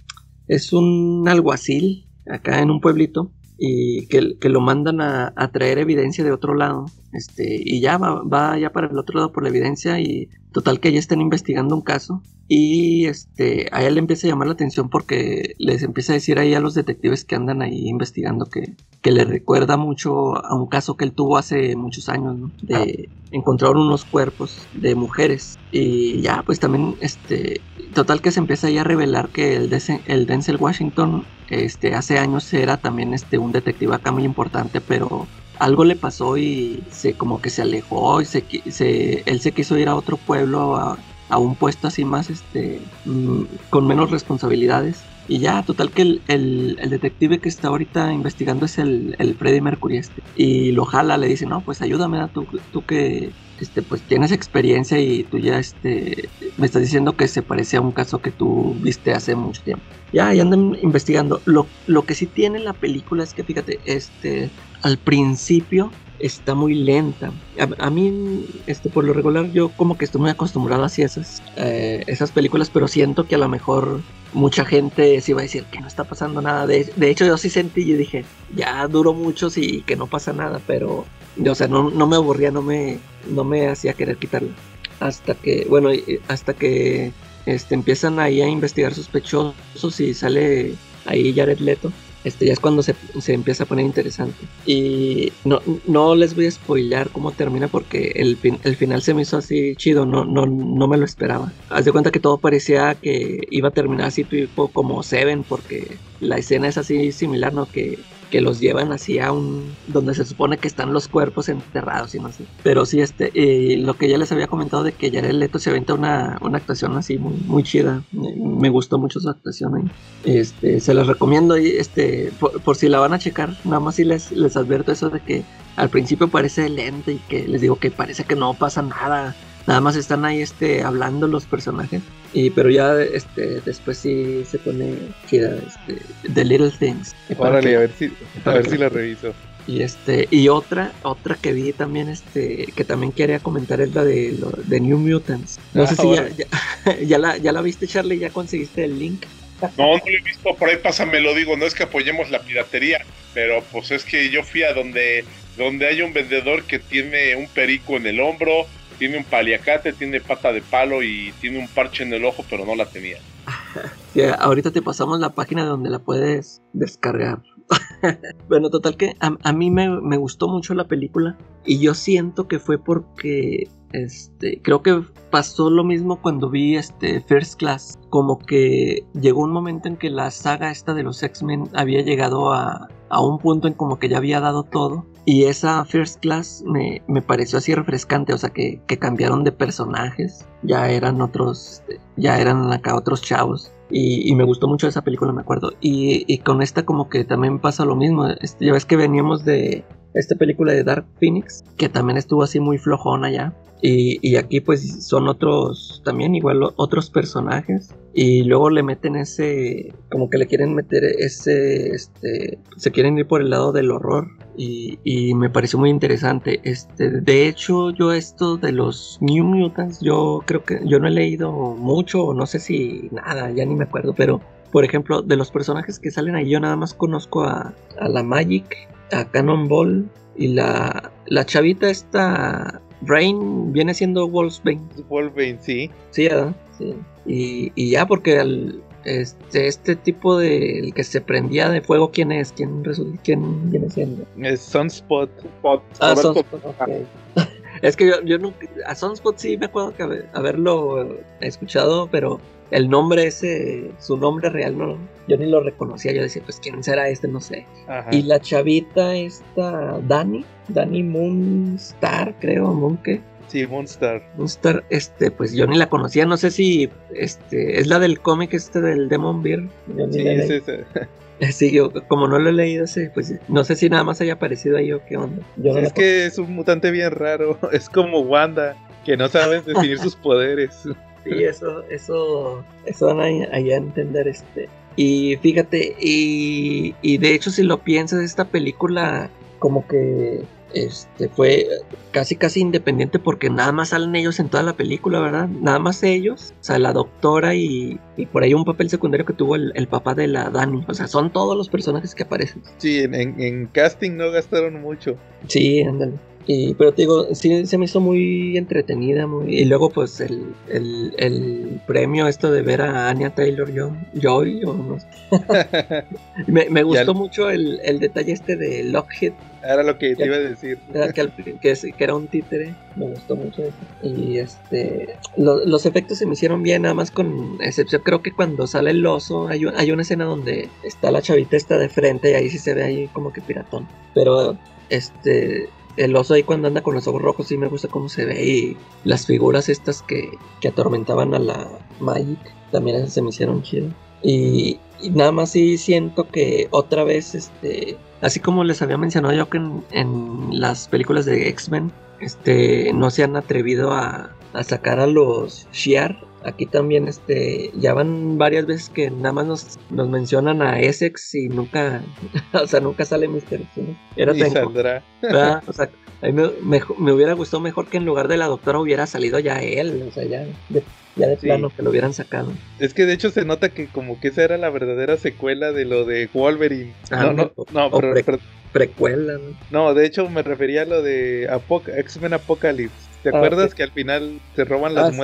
es un alguacil acá en un pueblito y que, que lo mandan a, a, traer evidencia de otro lado este y ya va, va ya para el otro lado por la evidencia y total que ya están investigando un caso y este a él le empieza a llamar la atención porque les empieza a decir ahí a los detectives que andan ahí investigando que, que le recuerda mucho a un caso que él tuvo hace muchos años ¿no? de encontrar unos cuerpos de mujeres y ya pues también este total que se empieza ya a revelar que el, el Denzel Washington este hace años era también este un detective acá muy importante pero algo le pasó y se como que se alejó y se, se él se quiso ir a otro pueblo a, a un puesto así más este mm, con menos responsabilidades y ya, total que el, el, el, detective que está ahorita investigando es el, el Freddy Mercury este. Y lo jala, le dice, no, pues ayúdame, tú, tú que este, pues tienes experiencia y tú ya este, me estás diciendo que se parece a un caso que tú viste hace mucho tiempo. Ya, y andan investigando. Lo, lo que sí tiene la película es que, fíjate, este, al principio está muy lenta. A, mí, este, por lo regular, yo como que estoy muy acostumbrado hacia esas, eh, esas películas, pero siento que a lo mejor mucha gente sí va a decir que no está pasando nada. De, de hecho, yo sí sentí y dije, ya duró mucho y que no pasa nada, pero, o sea, no, no me aburría, no me, no me hacía querer quitarla. Hasta que, bueno, hasta que este, empiezan ahí a investigar sospechosos y sale ahí Jared Leto este ya es cuando se, empieza a poner interesante. Y no, no les voy a spoilar cómo termina porque el, el final se me hizo así chido, no, no, no me lo esperaba. Haz de cuenta que todo parecía que iba a terminar así tipo como Seven porque la escena es así similar, ¿no? Que, que los llevan así a un donde se supone que están los cuerpos enterrados y no sé. Pero sí, este, eh, lo que ya les había comentado de que Jared Leto se aventa una, una actuación así muy, chida. Me, gustó mucho su actuación ahí. Este, se las recomiendo y este, por, por si la van a checar, nada más si les, les advierto eso de que al principio parece lento y que les digo que parece que no pasa nada. Nada más están ahí este, hablando los personajes. Y, pero ya este, después sí se pone chida. Este, The Little Things. Órale, que- a ver si, a ver que- si la reviso. y este y otra otra que vi también este que también quería comentar es la de lo- de New Mutants. No Ah, sé si ya, órale. ya, ya la ya la viste Charlie, ya conseguiste el link. No, no lo he visto, por ahí pásame, lo digo, no es que apoyemos la piratería, pero pues es que yo fui a donde, donde hay un vendedor que tiene un perico en el hombro, tiene un paliacate, tiene pata de palo y tiene un parche en el ojo, pero no la tenía. Ahorita te pasamos la página donde la puedes descargar. bueno, total que a, a mí me, me gustó mucho la película y yo siento que fue porque este creo que pasó lo mismo cuando vi este First Class, como que llegó un momento en que la saga esta de los X-Men había llegado a, a un punto en como que ya había dado todo y esa First Class me, me pareció así refrescante, o sea que, que cambiaron de personajes, ya eran otros, este, ya eran acá otros chavos. Y, y me gustó mucho esa película, me acuerdo. Y, y con esta como que también pasa lo mismo. Este, ya ves que veníamos de esta película de Dark Phoenix, que también estuvo así muy flojona ya. Y, y aquí pues son otros, también igual otros personajes. Y luego le meten ese, como que le quieren meter ese, este, se quieren ir por el lado del horror. Y, y me pareció muy interesante. Este, de hecho, yo esto de los New Mutants, yo creo que yo no he leído mucho, no sé si nada, ya ni me acuerdo, pero por ejemplo, de los personajes que salen ahí, yo nada más conozco a, a la Magic, a Cannonball y la, la chavita esta, Rain, viene siendo Wolfsbane. Wolverine, sí. Sí, ¿verdad? Sí. Y, y ya, porque al- este, este tipo de el que se prendía de fuego, ¿quién es? ¿Quién, resulta, quién viene siendo? Es Sunspot. Ah, Sunspot, ok. es que yo, yo nunca. A Sunspot sí me acuerdo que haber- haberlo escuchado, pero el nombre ese, su nombre real, no. Yo ni lo reconocía. Yo decía, pues, ¿quién será este? No sé. Ajá. Y la chavita, esta, Dani, Dani Moonstar, creo, Moon, ¿qué? Sí, Moonstar. Moonstar, este, pues yo ni la conocía. No sé si este es la del cómic este del Demon Beer. Yo ni Sí, la leí. esa. Sí, yo como no lo he leído, ese, pues no sé si nada más haya aparecido ahí o qué onda. Yo no Es que es un mutante bien raro. Es como Wanda, que no sabe definir sus poderes. Sí, eso, eso, eso van a, a entender este. Y fíjate, y, y de hecho si lo piensas, esta película como que este fue casi casi independiente porque nada más salen ellos en toda la película, ¿verdad? Nada más ellos, o sea, la doctora y, y por ahí un papel secundario que tuvo el, el papá de la Dani. O sea, son todos los personajes que aparecen. Sí, en, en- en casting no gastaron mucho. Sí, ándale. Y, pero te digo, sí se me hizo muy entretenida, muy... Y luego pues el, el, el premio esto de ver a Anya Taylor Joy, o no sé. me, me gustó mucho el, el detalle este de Lockheed, Era lo que te iba a decir. que, que, es- que era un títere, me gustó mucho eso. Y este, lo- los efectos se me hicieron bien, nada más con excepción, creo que cuando sale el oso, hay, un- hay una escena donde está la chavita esta de frente y ahí sí se ve ahí como que piratón. Pero este, el oso ahí cuando anda con los ojos rojos sí me gusta cómo se ve y las figuras estas que, que atormentaban a la Magic también se me hicieron chido. Y, y nada más sí siento que otra vez, este, así como les había mencionado yo que en, en las películas de X-Men, este, no se han atrevido a, a sacar a los Shiar. Aquí también, este, ya van varias veces que nada más nos, nos mencionan a Essex y nunca, o sea, nunca sale Mr. X. Era Y saldrá. O sea, a mí me, me- me hubiera gustado mejor que en lugar de la doctora hubiera salido ya él, o sea, ya de, ya de Sí. plano que lo hubieran sacado. Es que de hecho se nota que como que esa era la verdadera secuela de lo de Wolverine. Ah, no, no, no, o pero- pre- pero- Precuela, ¿no? no, de hecho me refería a lo de Apoc- X-Men Apocalypse. ¿Te Ah, acuerdas que al final se roban las Ah, sí.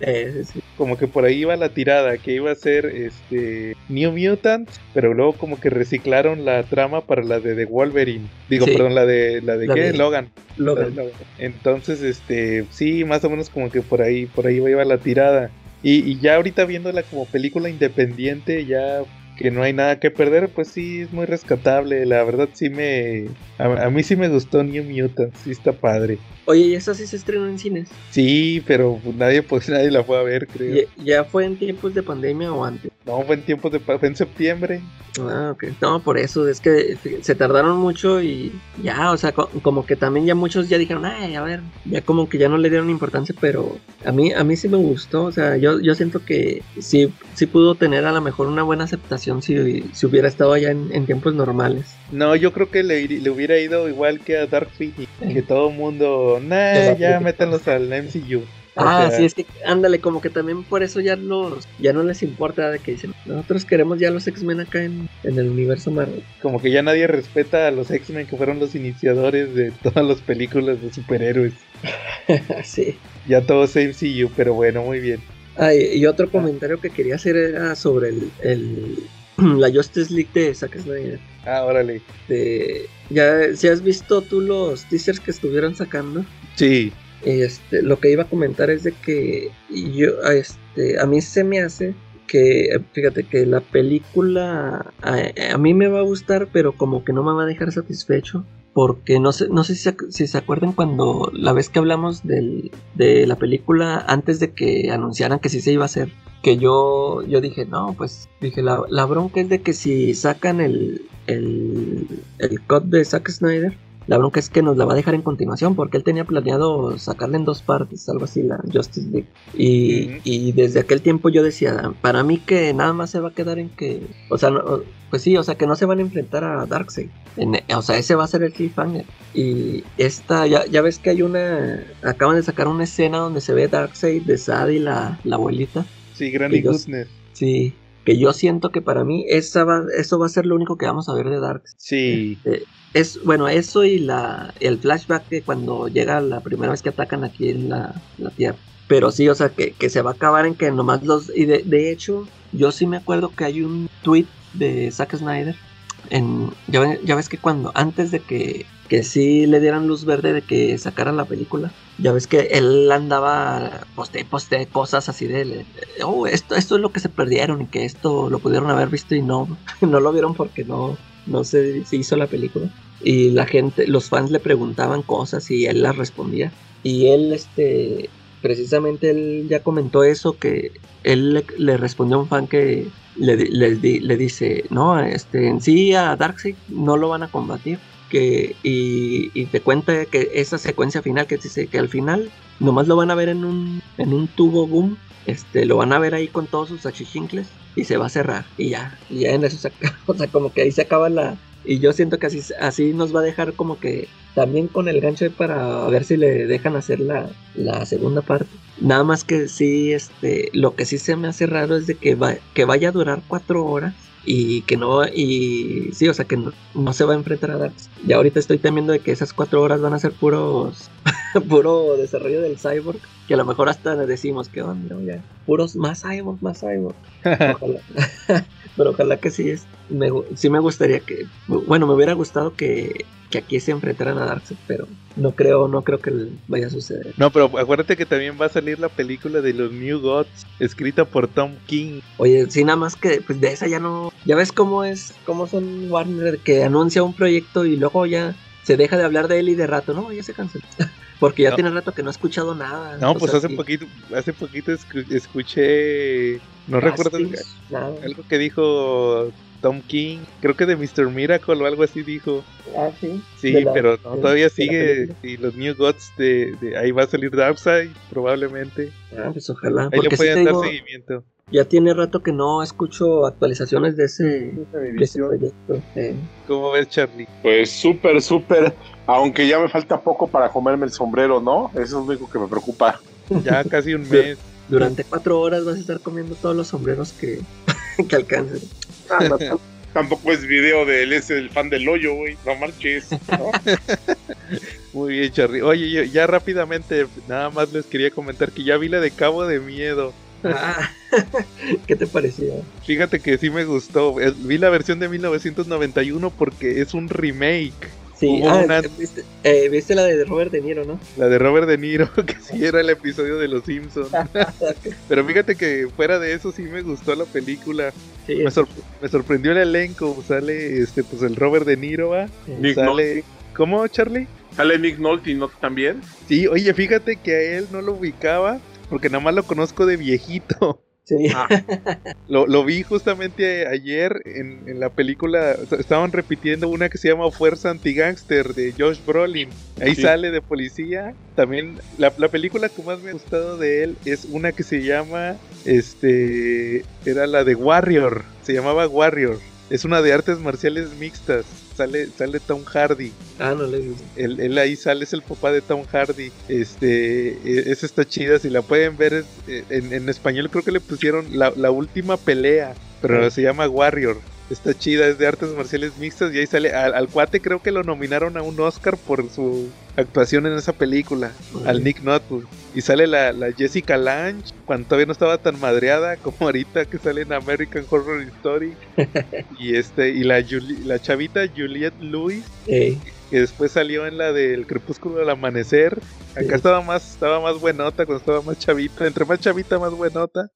Eh, sí. Como que por ahí iba la tirada, que iba a ser este New Mutants, pero luego como que reciclaron la trama para la de The Wolverine. Digo, Sí. perdón, la de la de La qué? de- Logan. Logan. La de Logan. Entonces, este, sí, más o menos como que por ahí, por ahí iba la tirada. Y, y ya ahorita viéndola como película independiente, ya que no hay nada que perder, pues sí, es muy rescatable. La verdad sí me... A, a mí sí me gustó New Mutant, sí está padre. Oye, ¿y esa sí se estrenó en cines? Sí, pero nadie, pues, nadie la fue a ver, creo. ¿Ya, ya fue en tiempos de pandemia o antes? No, fue en tiempos de... Fue en septiembre. Ah, ok. No, por eso, es que se tardaron mucho y ya, o sea, co- como que también ya muchos ya dijeron, ay, a ver, ya como que ya no le dieron importancia, pero a mí, a mí sí me gustó, o sea, yo, yo siento que sí, sí pudo tener a lo mejor una buena aceptación si, si hubiera estado allá en, en tiempos normales. No, yo creo que le, le hubiera ido igual que a Dark Phoenix. Que todo el mundo, nah, ya métanlos al MCU. O Ah, sea, sí, es que ándale, como que también por eso ya los, ya no les importa de que dicen, nosotros queremos ya los X-Men acá en, en el universo Marvel. Como que ya nadie respeta a los X-Men que fueron los iniciadores de todas las películas de superhéroes. sí. Ya todos MCU, pero bueno, muy bien. Ah, y otro comentario que quería hacer era sobre el, el- la Justice League de Zack Snyder. Ah, órale. De, ya, si has visto tú los teasers que estuvieron sacando, Sí, este, lo que iba a comentar es de que yo, a este, a mí se me hace que, fíjate, que la película a, a mí me va a gustar, pero como que no me va a dejar satisfecho. Porque no sé, no sé si, se, acuerdan cuando la vez que hablamos del, de la película antes de que anunciaran que sí se iba a hacer. Que yo, yo dije, no, pues dije, la, la bronca es de que si sacan el, el, el cut de Zack Snyder, la bronca es que nos la va a dejar en continuación porque él tenía planeado sacarla en dos partes, algo así, la Justice League. Y, desde aquel tiempo yo decía, para mí que nada más se va a quedar en que, o sea, no- pues sí, o sea, que no se van a enfrentar a Darkseid. En- o sea, ese va a ser el cliffhanger. Y esta, ya, ya ves que hay una, acaban de sacar una escena donde se ve Darkseid de Sad y la, la abuelita. sí, Granny Goodness. Sí, que yo siento que para mí esa va, eso va a ser lo único que vamos a ver de Darkseid. Sí, Es, bueno, eso y la, el flashback de cuando llega la primera vez que atacan aquí en la, la Tierra. Pero sí, o sea, que, que se va a acabar en que nomás los... Y de, de hecho, yo sí me acuerdo que hay un tweet de Zack Snyder. En, ya, ya ves que cuando, antes de que, que sí le dieran luz verde de que sacaran la película, ya ves que él andaba poste, poste cosas así de, de, oh, esto, esto es lo que se perdieron y que esto lo pudieron haber visto y no, no lo vieron porque no, no se, se hizo la película. Y la gente, los fans le preguntaban cosas y él las respondía. Y él, este, precisamente él ya comentó eso, que él le, le respondió a un fan que le, le le dice, no, este, en sí a Darkseid no lo van a combatir. Que, y, te cuenta que esa secuencia final que dice que al final nomás lo van a ver en un, en un tubo boom, este, lo van a ver ahí con todos sus achichincles y se va a cerrar y ya, y ya en eso se o sea, como que ahí se acaba la, y yo siento que así, así nos va a dejar como que también con el gancho para ver si le dejan hacer la, la segunda parte. Nada más que sí, este, lo que sí se me hace raro es de que, va, que vaya a durar cuatro horas y que no, y sí, o sea, que no, no se va a enfrentar a Darkseid. Y ahorita estoy temiendo de que esas cuatro horas van a ser puros, puro desarrollo del cyborg, que a lo mejor hasta decimos que onda, ya, puros más cyborg, más cyborg. Ojalá. Pero ojalá que sí, es, me, sí me gustaría que, bueno, me hubiera gustado que, que aquí se enfrentaran a Darkseid, pero no creo, no creo que vaya a suceder. No, pero acuérdate que también va a salir la película de los New Gods, escrita por Tom King. Oye, sí, nada más que pues de esa ya no, ya ves cómo es, cómo son Warner que anuncia un proyecto y luego ya se deja de hablar de él y de rato, no, ya se canceló. Porque ya No. tiene rato que no he escuchado nada. No, pues hace sí. poquito, hace poquito escu- escuché, no recuerdo Castings, nada. algo que dijo Tom King, creo que de Mr. Miracle o algo así dijo. Ah, sí. Sí, la- pero no, todavía sigue y los New Gods de, de- ahí va a salir Darkseid probablemente. Ah, pues ojalá. Ahí Porque le sí dar digo, seguimiento. Ya tiene rato que no escucho actualizaciones de ese, de ese proyecto. eh. ¿Cómo ves, Charlie? Pues súper, súper. Aunque ya me falta poco para comerme el sombrero, ¿no? Eso es lo único que me preocupa. Ya casi un mes. Durante cuatro horas vas a estar comiendo todos los sombreros que, que alcancen. Ah, no, tampoco es video de él, es el fan del hoyo, güey. No marches. ¿no? Muy bien, Charlie. Oye, yo- ya rápidamente, nada más les quería comentar que ya vi la de Cabo de Miedo. Ah, ¿Qué te pareció? Fíjate que sí me gustó. Es- Vi la versión de 1991 porque es un remake. Sí, ah, una- ¿viste, eh, viste la de Robert De Niro, ¿no? La de Robert De Niro, que sí era el episodio de Los Simpsons. Pero fíjate que fuera de eso sí me gustó la película. Sí, Me, sor- me sorprendió el elenco. Sale este pues el Robert De Niro, ¿va? Nick Sale. ¿Cómo, Charlie? Sale Nick Nolte y Nolte también. Sí, oye, fíjate que a él no lo ubicaba porque nada más lo conozco de viejito. sí. Ah. Lo, lo vi justamente ayer en, en la película. Estaban repitiendo una que se llama Fuerza Anti-Gangster de Josh Brolin. Ahí Sí. sale de policía. También la, la película que más me ha gustado de él es una que se llama. Este. Era la de Warrior. Se llamaba Warrior. Es una de artes marciales mixtas. Sale, sale Tom Hardy. Ah, no le vi. Él, él ahí sale, es el papá de Tom Hardy. Este, e- esa está chida, si la pueden ver es- eh, en, en español creo que le pusieron la, la última pelea, pero se llama Warrior. Está chida, es de artes marciales mixtas y ahí sale, al, al cuate creo que lo nominaron a un Oscar por su actuación en esa película, al Nick Nolte. Y sale la, la Jessica Lange, cuando todavía no estaba tan madreada como ahorita que sale en American Horror Story. y este, y la, Juli- la chavita Juliette Lewis que después salió en la del Crepúsculo del Amanecer. Acá estaba más, estaba más buenota cuando estaba más chavita. Entre más chavita, más buenota.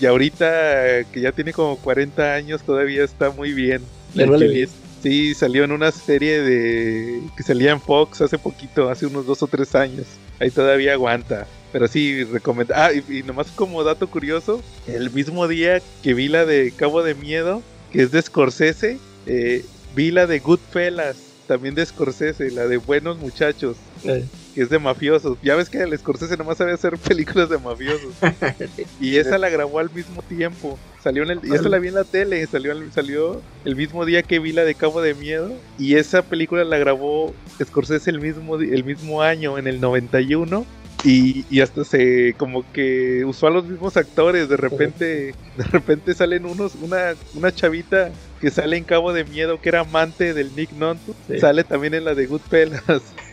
Y ahorita que ya tiene como 40 años, todavía está muy bien. Sí, salió en una serie de que salía en Fox hace poquito, hace unos dos o tres años. Ahí todavía aguanta. Pero sí, recomiendo. Ah, y, y nomás como dato curioso, el mismo día que vi la de Cabo de Miedo, que es de Scorsese, eh, vi la de Goodfellas, también de Scorsese, la de Buenos Muchachos, eh, que es de mafiosos. Ya ves que el Scorsese nomás sabe hacer películas de mafiosos. Y esa la grabó al mismo tiempo. Salió en el, y esa la vi en la tele, salió, salió el mismo día que vi la de Cabo de Miedo. Y esa película la grabó Scorsese el mismo, el mismo año, en el 91. Y, y hasta se como que usó a los mismos actores. De repente, de repente salen unos, una, una chavita que sale en Cabo de Miedo, que era amante del Nick. Sí. Sale también en la de Goodfellas.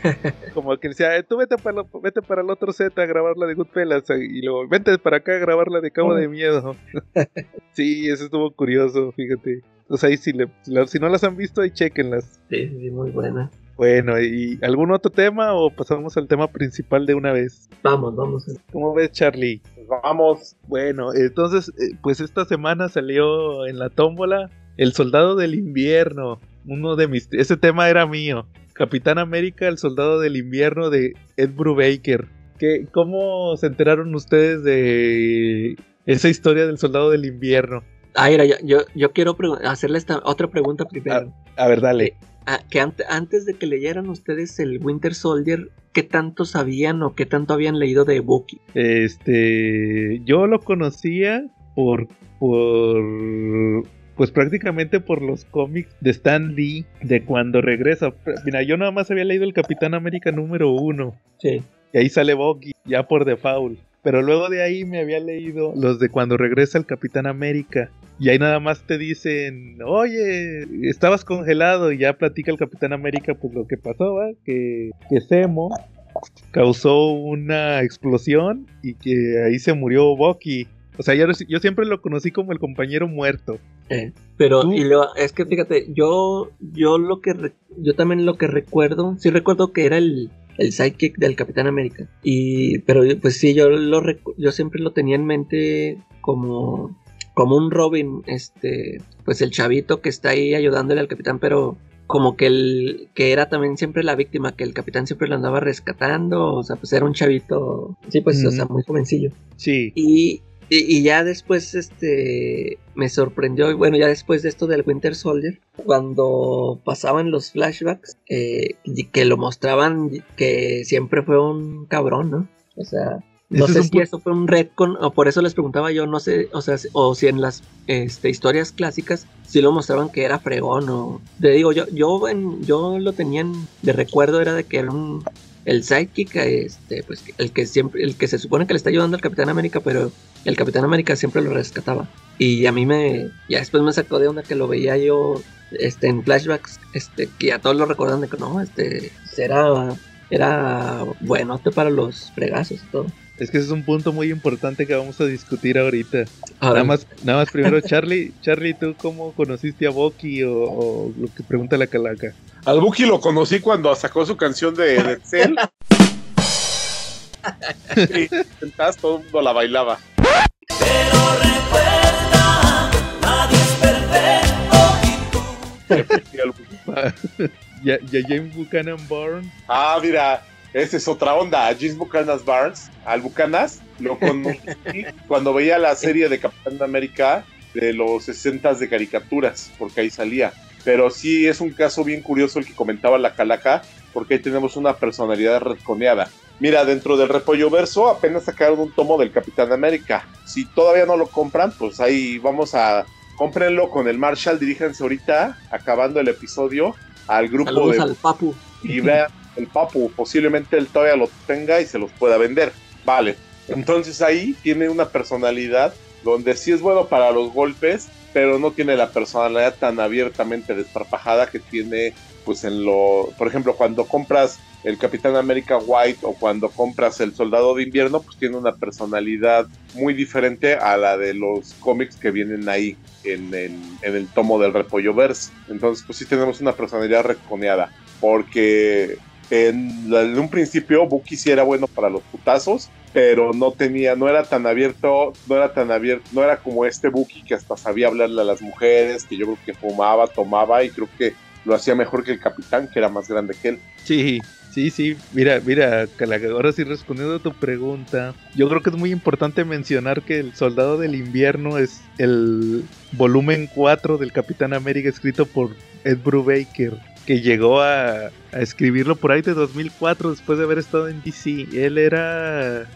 como que decía, "Eh, tú vete para, lo- vete para el otro set a grabar la de Goodfellas. Y luego, vente para acá a grabar la de Cabo de Miedo. sí, eso estuvo curioso, fíjate. O sea, ahí si, le- si la- si no las han visto, ahí chequenlas. sí, sí, muy buena. Bueno, ¿y algún otro tema o pasamos al tema principal de una vez? Vamos, vamos. ¿Cómo ves, Charlie? Vamos. Bueno, entonces, eh, pues esta semana salió en la tómbola El Soldado del Invierno. Uno de mis... Ese tema era mío. Capitán América, El Soldado del Invierno de Ed Brubaker. ¿Qué, ¿Cómo se enteraron ustedes de esa historia del Soldado del Invierno? Ah, mira, yo, yo, yo quiero hacerle esta otra pregunta primero. A ver, dale. Ah, que ante- antes de que leyeran ustedes el Winter Soldier, ¿qué tanto sabían o qué tanto habían leído de Bucky? Este, yo lo conocía por, por, pues prácticamente por los cómics de Stan Lee de cuando regresa. Mira, yo nada más había leído el Capitán América número uno Sí. y ahí sale Bucky ya por default. Pero luego de ahí me había leído los de cuando regresa el Capitán América. Y ahí nada más te dicen, oye, estabas congelado y ya platica el Capitán América pues lo que pasó, ¿va? Que, que Zemo causó una explosión y que ahí se murió Bucky. O sea, yo, yo siempre lo conocí como el compañero muerto. Eh, pero Tú- y lo, es que fíjate, yo yo lo que re- yo también lo que recuerdo, sí recuerdo que era el, el sidekick del Capitán América. Y pero pues sí yo lo yo siempre lo tenía en mente como como un Robin, este, pues el chavito que está ahí ayudándole al capitán, pero como que el que era también siempre la víctima, que el capitán siempre lo andaba rescatando, o sea, pues era un chavito, sí, pues, o sea, muy jovencillo. Sí. Y, y, y ya después, este, me sorprendió, y bueno, ya después de esto del Winter Soldier, cuando pasaban los flashbacks, eh, y que lo mostraban que siempre fue un cabrón, ¿no? O sea, no sé es si eso fue un retcon, o por eso les preguntaba yo, no sé, o sea, si- o si en las este, historias clásicas sí lo mostraban que era fregón, o... Te digo, yo, yo, en- yo lo tenían de recuerdo, era de que era un el sidekick, este, pues el que siempre, el que se supone que le está ayudando al Capitán América, pero el Capitán América siempre lo rescataba. Y a mí me, ya después me sacó de onda que lo veía yo, este, en flashbacks, este, que a todos lo recordaban de que no, este, era, era buenote para los fregazos y todo. Es que ese es un punto muy importante que vamos a discutir ahorita. A Nada más, nada más primero, Charlie, Charlie, ¿tú cómo conociste a Bucky o, o lo que pregunta la calaca? Al Buki lo conocí cuando sacó su canción de, de Cell. y sentadas, todo el mundo la bailaba. Ya, ya James Buchanan Bourne. Ah, mira, esa es otra onda. A James Buchanan Barnes, al Bucanas, lo conocí cuando veía la serie de Capitán América de los 60 de caricaturas, porque ahí salía. Pero sí es un caso bien curioso el que comentaba la calaca, porque ahí tenemos una personalidad retconeada. Mira, dentro del repollo verso apenas sacaron un tomo del Capitán América. Si todavía no lo compran, pues ahí vamos a. Cómprenlo con el Marshall, diríjanse ahorita, acabando el episodio, al grupo saludos de al Papu. y vean el papu, posiblemente él todavía lo tenga y se los pueda vender. Vale. Entonces ahí tiene una personalidad donde sí es bueno para los golpes, pero no tiene la personalidad tan abiertamente desparpajada que tiene pues en lo, por ejemplo, cuando compras el Capitán América White o cuando compras el Soldado de Invierno, pues tiene una personalidad muy diferente a la de los cómics que vienen ahí en el, tomo del Repollo Verse. Entonces, pues sí tenemos una personalidad reconeada, porque en, en un principio Bucky sí era bueno para los putazos, pero no tenía, no era tan abierto, no era tan abierto, no era como este Bucky que hasta sabía hablarle a las mujeres, que yo creo que fumaba, tomaba y creo que lo hacía mejor que el capitán, que era más grande que él. Sí, sí, sí. Mira, mira, ahora sí respondiendo a tu pregunta, yo creo que es muy importante mencionar que el Soldado del Invierno es el volumen 4 del Capitán América escrito por Ed Brubaker, que llegó a, a escribirlo por ahí de 2004 después de haber estado en DC. Él era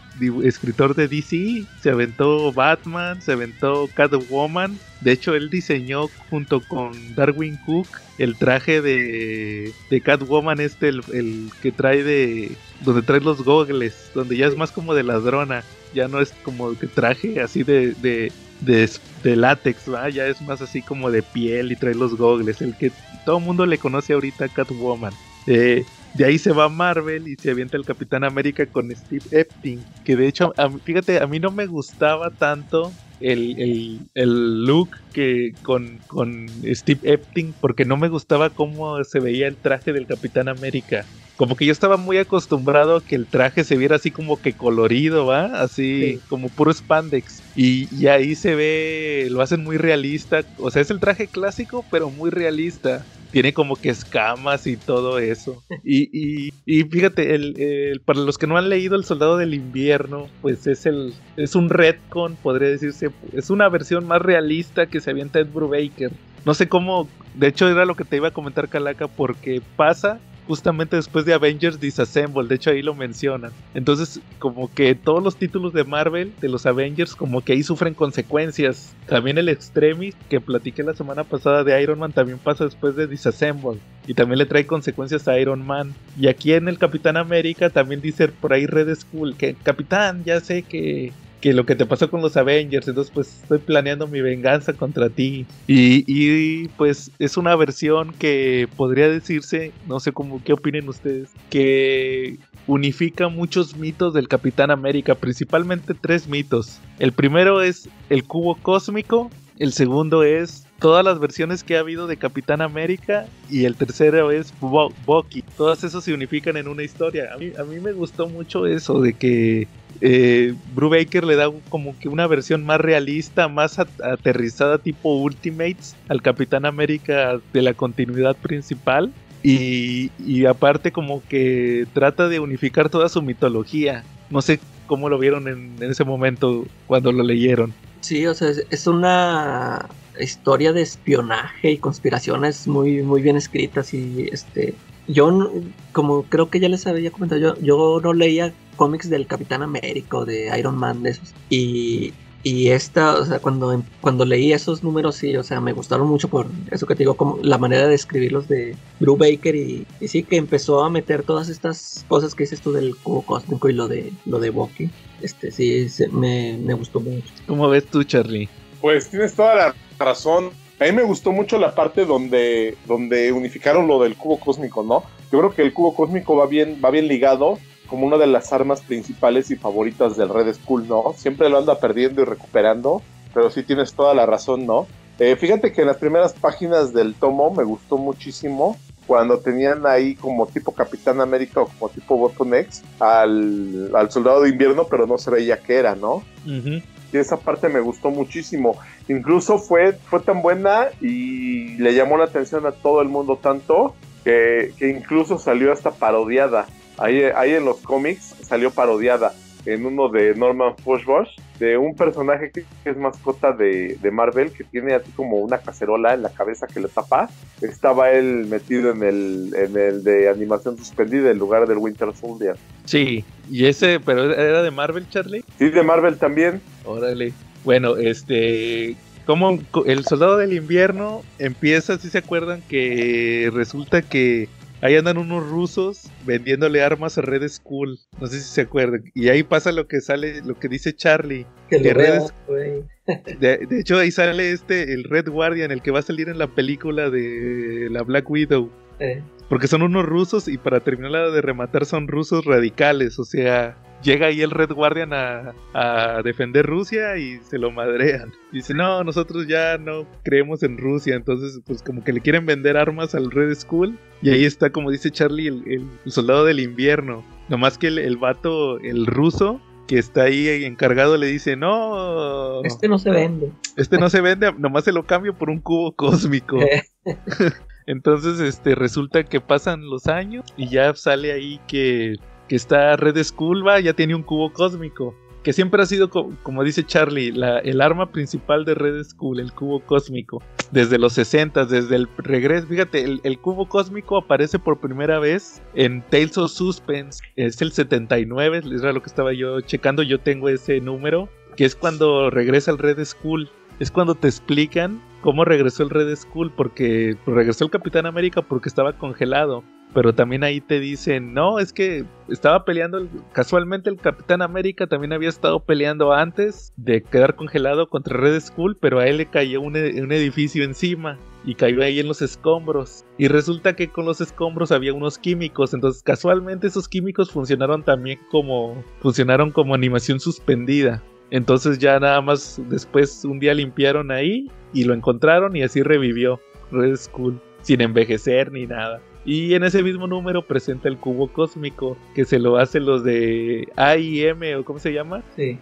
escritor de DC, se aventó Batman, se aventó Catwoman. De hecho, él diseñó junto con Darwin Cook el traje de, de Catwoman, este, el, el que trae de. donde trae los gogles, donde ya es más como de ladrona, ya no es como que traje así de. de de, de látex, ¿va? ya es más así como de piel y trae los gogles, el que todo el mundo le conoce ahorita Catwoman. Eh, de ahí se va Marvel y se avienta el Capitán América con Steve Epting. Que de hecho, fíjate, a mí no me gustaba tanto el, el- el look que con, con Steve Epting porque no me gustaba cómo se veía el traje del Capitán América. Como que yo estaba muy acostumbrado a que el traje se viera así como que colorido, ¿va? Así Sí. como puro spandex. Y, y ahí se ve, lo hacen muy realista. O sea, es el traje clásico, pero muy realista tiene como que escamas y todo eso. Y, y, y fíjate, el, el- para los que no han leído El Soldado del Invierno, pues es el es un retcon, podría decirse, es una versión más realista que se avienta Ed Brubaker. No sé cómo, de hecho era lo que te iba a comentar Calaca, porque pasa justamente después de Avengers Disassemble, de hecho ahí lo mencionan. Entonces, como que todos los títulos de Marvel, de los Avengers, como que ahí sufren consecuencias. También el Extremis, que platiqué la semana pasada de Iron Man, también pasa después de Disassemble. Y también le trae consecuencias a Iron Man. Y aquí en el Capitán América también dice por ahí Red Skull, que Capitán, ya sé que que lo que te pasó con los Avengers, entonces pues estoy planeando mi venganza contra ti. Y, y, pues es una versión que podría decirse, no sé cómo, qué opinen ustedes, que unifica muchos mitos del Capitán América, principalmente tres mitos. El primero es el cubo cósmico, el segundo es todas las versiones que ha habido de Capitán América y el tercero es Bucky. Todas esos se unifican en una historia. A mí, a mí me gustó mucho eso de que eh, Brubaker le da como que una versión más realista, más at- aterrizada tipo Ultimates al Capitán América de la continuidad principal. Y, y aparte como que trata de unificar toda su mitología. No sé cómo lo vieron en, ese momento cuando lo leyeron. Sí, o sea, es una historia de espionaje y conspiraciones muy, muy bien escritas y este... Yo, como creo que ya les había comentado, yo, yo no leía cómics del Capitán América o de Iron Man de esos. Y, y esta, o sea, cuando, cuando leí esos números, sí, o sea, me gustaron mucho por eso que te digo, como la manera de escribirlos de Drew Baker y, y sí que empezó a meter todas estas cosas que dices tú del cubo cósmico y lo de, lo de Bucky. Este, sí, se- me, me gustó mucho. ¿Cómo ves tú, Charlie? Pues tienes toda la razón. A mí me gustó mucho la parte donde, donde unificaron lo del cubo cósmico, ¿no? Yo creo que el cubo cósmico va bien, va bien ligado como una de las armas principales y favoritas del Red Skull, ¿no? Siempre lo anda perdiendo y recuperando, pero sí tienes toda la razón, ¿no? Eh, fíjate que en las primeras páginas del tomo me gustó muchísimo cuando tenían ahí como tipo Capitán América o como tipo Weapon X al, al soldado de invierno, pero no se veía que era, ¿no? Ujú. Y esa parte me gustó muchísimo. Incluso fue, fue tan buena y le llamó la atención a todo el mundo tanto que, que incluso salió hasta parodiada. Ahí, ahí en los cómics salió parodiada en uno de Norman Fushbush, de un personaje que, es mascota de, de Marvel, que tiene así como una cacerola en la cabeza que le tapa. Estaba él metido en el, en el de animación suspendida en lugar del Winter Soldier. Sí, y ese, pero era de Marvel, Charlie. Sí, de Marvel también. Órale. Bueno, este. Como el soldado del invierno empieza, si se acuerdan, que resulta que ahí andan unos rusos vendiéndole armas a Red Skull. No sé si se acuerdan. Y ahí pasa lo que sale, lo que dice Charlie. Que Que lo vea, redes- güey. De, de hecho, ahí sale este, el Red Guardian, el que va a salir en la película de la Black Widow. Eh, Porque son unos rusos y para terminarla de rematar son rusos radicales. O sea, llega ahí el Red Guardian a, a defender Rusia y se lo madrean. Dice, no, nosotros ya no creemos en Rusia. Entonces, pues como que le quieren vender armas al Red Skull. Y ahí está, como dice Charlie, el, el- el soldado del invierno. Nomás que el, el vato, el ruso, que está ahí encargado, le dice, no, Este no se vende. este no se vende, nomás se lo cambio por un cubo cósmico. Entonces, este, resulta que pasan los años y ya sale ahí que, que está Red Skull, va, ya tiene un cubo cósmico. Que siempre ha sido, co- como dice Charlie, el arma principal de Red Skull, el cubo cósmico. Desde los 60, desde el regreso. Fíjate, el, el cubo cósmico aparece por primera vez en Tales of Suspense. Es el 79, era lo que estaba yo checando. Yo tengo ese número, que es cuando regresa el Red Skull. Es cuando te explican cómo regresó el Red Skull, porque regresó el Capitán América porque estaba congelado. Pero también ahí te dicen, no, es que estaba peleando, el- casualmente el Capitán América también había estado peleando antes de quedar congelado contra Red Skull, pero a él le cayó un, e- un edificio encima y cayó ahí en los escombros. Y resulta que con los escombros había unos químicos, entonces casualmente esos químicos funcionaron también como, funcionaron como animación suspendida. Entonces ya nada más después un día limpiaron ahí y lo encontraron y así revivió Red Skull sin envejecer ni nada. Y en ese mismo número presenta el cubo cósmico que se lo hacen los de AIM o cómo se llama. sí.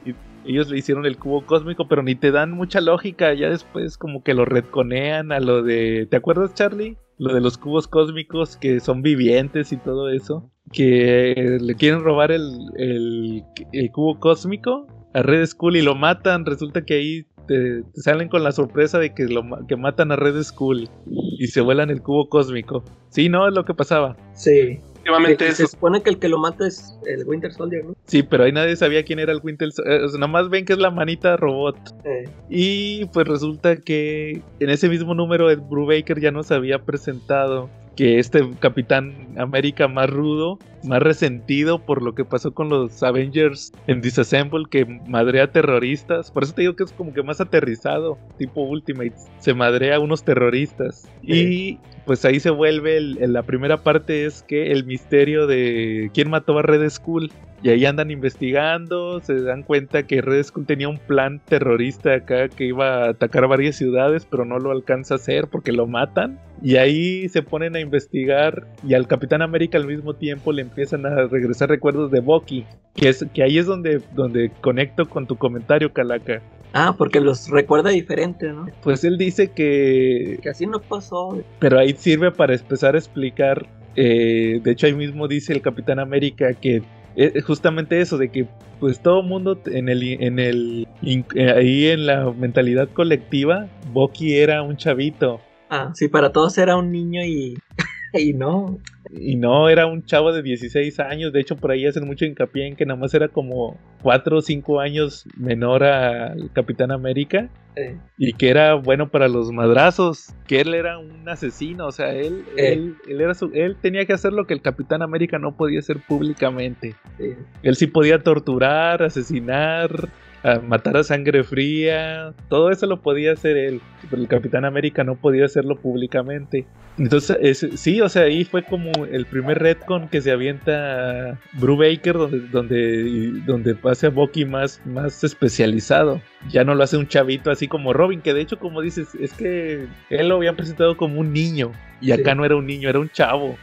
Ellos le hicieron el cubo cósmico, pero ni te dan mucha lógica. Ya después como que lo retconean a lo de... ¿Te acuerdas Charlie? Lo de los cubos cósmicos que son vivientes y todo eso. Que le quieren robar el, el, el cubo cósmico a Red Skull y lo matan. Resulta que ahí te, te salen con la sorpresa de que, lo, que matan a Red Skull y se vuelan el cubo cósmico. Sí, no es lo que pasaba. Sí. Se, se supone que el que lo mata es el Winter Soldier, ¿no? Sí, pero ahí nadie sabía quién era el Winter Soldier. O sea, nomás ven que es la manita robot. Eh, Y pues resulta que en ese mismo número Ed Brubaker ya nos había presentado que este Capitán América más rudo, más resentido por lo que pasó con los Avengers en Disassemble, que madrea terroristas. Por eso te digo que es como que más aterrizado, tipo Ultimates. Se madrea a unos terroristas. Y pues ahí se vuelve, el- el- la primera parte es que el misterio de quién mató a Red Skull. Y ahí andan investigando, se dan cuenta que Red Skull tenía un plan terrorista acá que iba a atacar varias ciudades, pero no lo alcanza a hacer porque lo matan. Y ahí se ponen a investigar y al Capitán América al mismo tiempo le empiezan a regresar recuerdos de Bucky, que es que ahí es donde donde conecto con tu comentario, Calaca. Ah, porque los recuerda diferente, ¿no? Pues él dice que Que así no pasó. pero ahí sirve para empezar a explicar. eh, de hecho, ahí mismo dice el Capitán América que eh, justamente eso, de que pues todo mundo en el, en el, eh, ahí en la mentalidad colectiva, Bucky era un chavito. Ah, sí, para todos era un niño y, y no. y no era un chavo de 16 años. De hecho, por ahí hacen mucho hincapié en que nada más era como 4 o 5 años menor al Capitán América. Eh, y que era bueno para los madrazos, que él era un asesino, o sea, él, Eh. él, él era su- él tenía que hacer lo que el Capitán América no podía hacer públicamente. Él sí podía torturar, asesinar, a matar a sangre fría, todo eso lo podía hacer él, pero el Capitán América no podía hacerlo públicamente. Entonces, sí, o sea, ahí fue como el primer retcon que se avienta Brubaker, donde, donde, donde pasa a Bucky más, más especializado. Ya no lo hace un chavito así como Robin, que de hecho, como dices, es que él lo habían presentado como un niño, y acá no era un niño, era un chavo.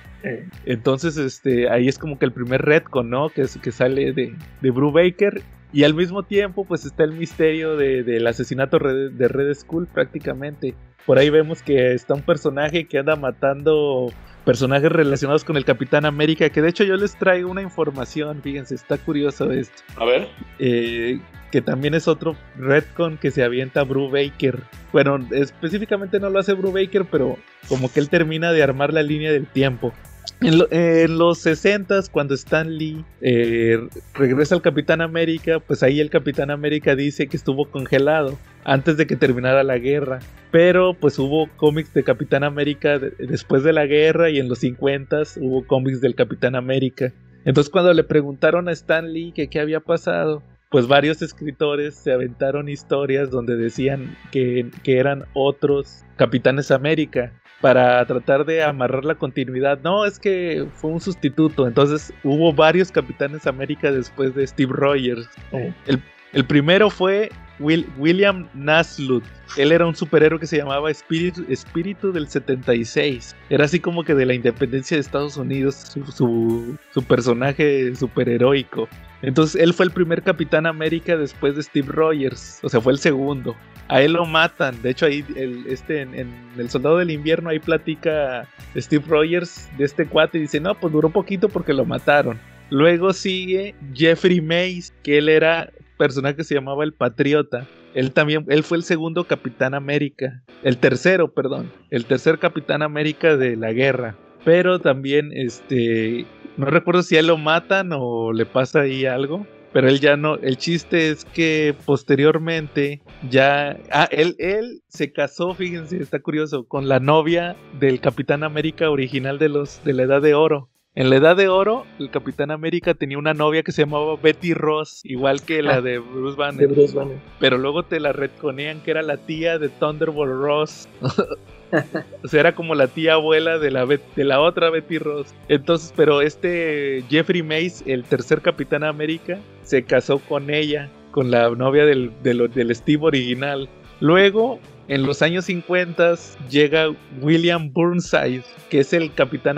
Entonces, este, ahí es como que el primer retcon, ¿no? Que, que sale de, de Brubaker y al mismo tiempo, pues está el misterio del asesinato de Red Skull prácticamente. Por ahí vemos que está un personaje que anda matando personajes relacionados con el Capitán América, que de hecho yo les traigo una información, fíjense, está curioso esto. A ver. Eh, que también es otro retcon que se avienta Brubaker. Bueno, específicamente no lo hace Brubaker, pero como que él termina de armar la línea del tiempo. En, los 60 cuando Stan Lee eh, regresa al Capitán América, pues ahí el Capitán América dice que estuvo congelado antes de que terminara la guerra. Pero pues hubo cómics de Capitán América después de la guerra y en los 50 hubo cómics del Capitán América. Entonces cuando le preguntaron a Stan Lee que qué había pasado, pues varios escritores se aventaron historias donde decían que, que eran otros Capitanes América para tratar de amarrar la continuidad. No, es que fue un sustituto. Entonces hubo varios Capitanes América después de Steve Rogers. Oh. El, primero fue William Naslund. Él era un superhéroe que se llamaba Espíritu, Espíritu del 76. Era así como que de la independencia de Estados Unidos, su, su, personaje superheroico. Entonces él fue el primer Capitán América después de Steve Rogers. O sea, fue el segundo a él lo matan. De hecho, ahí el, este, en, El Soldado del Invierno, ahí platica Steve Rogers de este cuate y dice, no, pues duró poquito porque lo mataron. Luego sigue Jeffrey Mays, que él era personaje que se llamaba el Patriota. Él también, él fue el segundo Capitán América. El tercero, perdón. El tercer Capitán América de la guerra. Pero también, este, no recuerdo si a él lo matan o le pasa ahí algo pero él ya no, el chiste es que posteriormente ya, ah, él, él se casó, fíjense, está curioso, con la novia del Capitán América original de los, de la Edad de Oro. En la Edad de Oro, el Capitán América tenía una novia que se llamaba Betty Ross, igual que la ah, de Bruce Banner. De Bruce Banner. Pero luego te la retconean que era la tía de Thunderbolt Ross. o sea, era como la tía abuela de la, de la otra Betty Ross. Entonces, pero este Jeffrey Mace, el tercer Capitán América, se casó con ella, con la novia del, del, Steve original. Luego, en los años 50 llega William Burnside, que es el capitán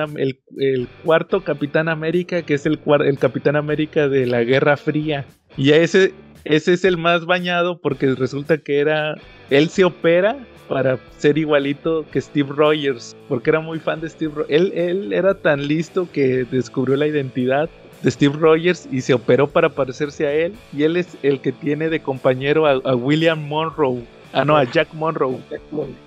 cuarto Capitán América, que es el, el Capitán América de la Guerra Fría. Y ese, ese es el más bañado porque resulta que era él se opera para ser igualito que Steve Rogers, porque era muy fan de Steve Rogers. Él, él era tan listo que descubrió la identidad de Steve Rogers y se operó para parecerse a él. Y él es el que tiene de compañero a, William Monroe. Ah, no, a Jack Monroe,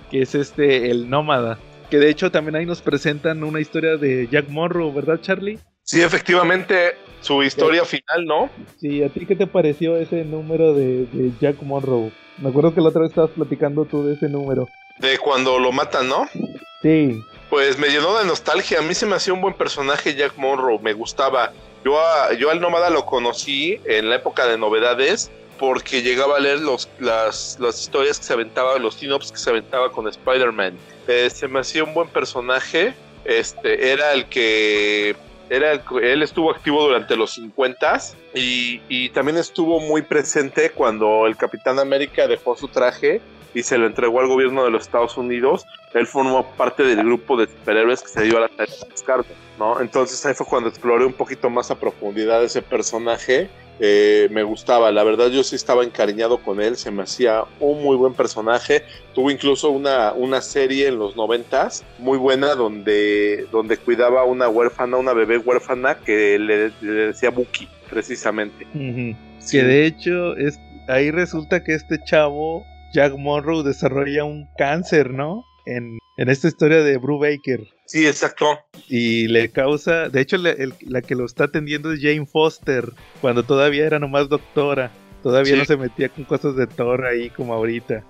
que es este, el nómada. Que de hecho también ahí nos presentan una historia de Jack Monroe, ¿verdad, Charlie? Sí, efectivamente, su historia final, ¿no? Sí, ¿a ti qué te pareció ese número de, de Jack Monroe? Me acuerdo que la otra vez estabas platicando tú de ese número. De cuando lo matan, ¿no? Sí. Pues me llenó de nostalgia. A mí se me hacía un buen personaje Jack Monroe. Me gustaba. Yo, yo al Nómada lo conocí en la época de novedades porque llegaba a leer los, las, historias que se aventaba, los tinops que se aventaba con Spider-Man. Eh, se me hacía un buen personaje. Este, era el que era él estuvo activo durante los 50 y, y también estuvo muy presente cuando el Capitán América dejó su traje y se lo entregó al gobierno de los Estados Unidos. Él formó parte del grupo de superhéroes que se dio a la tarea de ¿no? Entonces ahí fue cuando exploré un poquito más a profundidad ese personaje eh, me gustaba, la verdad yo sí estaba encariñado con él, se me hacía un muy buen personaje, tuvo incluso una, una serie en los noventas muy buena donde, donde cuidaba a una huérfana, una bebé huérfana que le, decía Buki, precisamente. Que de hecho es, ahí resulta que este chavo, Jack Monroe, desarrolla un cáncer, ¿no? En, en esta historia de Baker Sí, exacto. Y le causa, de hecho la que lo está atendiendo es Jane Foster, cuando todavía era nomás doctora. Todavía no se metía con cosas de Thor ahí como ahorita.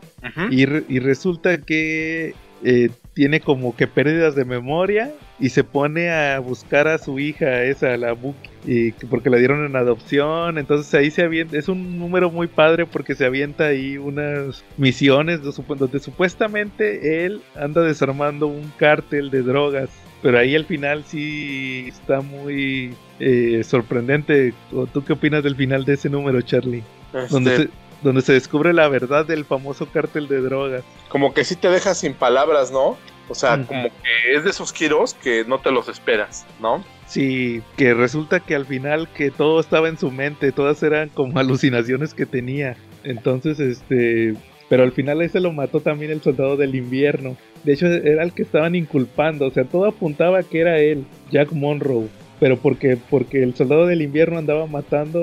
y, y, resulta que eh, tiene como que pérdidas de memoria y se pone a buscar a su hija, esa, la Buki. y que- porque la dieron en adopción, entonces ahí se avienta, es un número muy padre porque se avienta ahí unas misiones donde supuestamente él anda desarmando un cártel de drogas, pero ahí al final sí está muy eh, sorprendente. ¿O ¿Tú qué opinas del final de ese número, Charlie? Donde, Este, se, donde se descubre la verdad del famoso cártel de drogas. Como que sí te deja sin palabras, ¿no? O sea, como que es de esos giros que no te los esperas, ¿no? Sí, que resulta que al final que todo estaba en su mente, todas eran como alucinaciones que tenía. Entonces, este, pero al final ese lo mató también el soldado del invierno. De hecho, era el que estaban inculpando, o sea, todo apuntaba que era él, Jack Monroe. Pero porque, porque el soldado del invierno andaba matando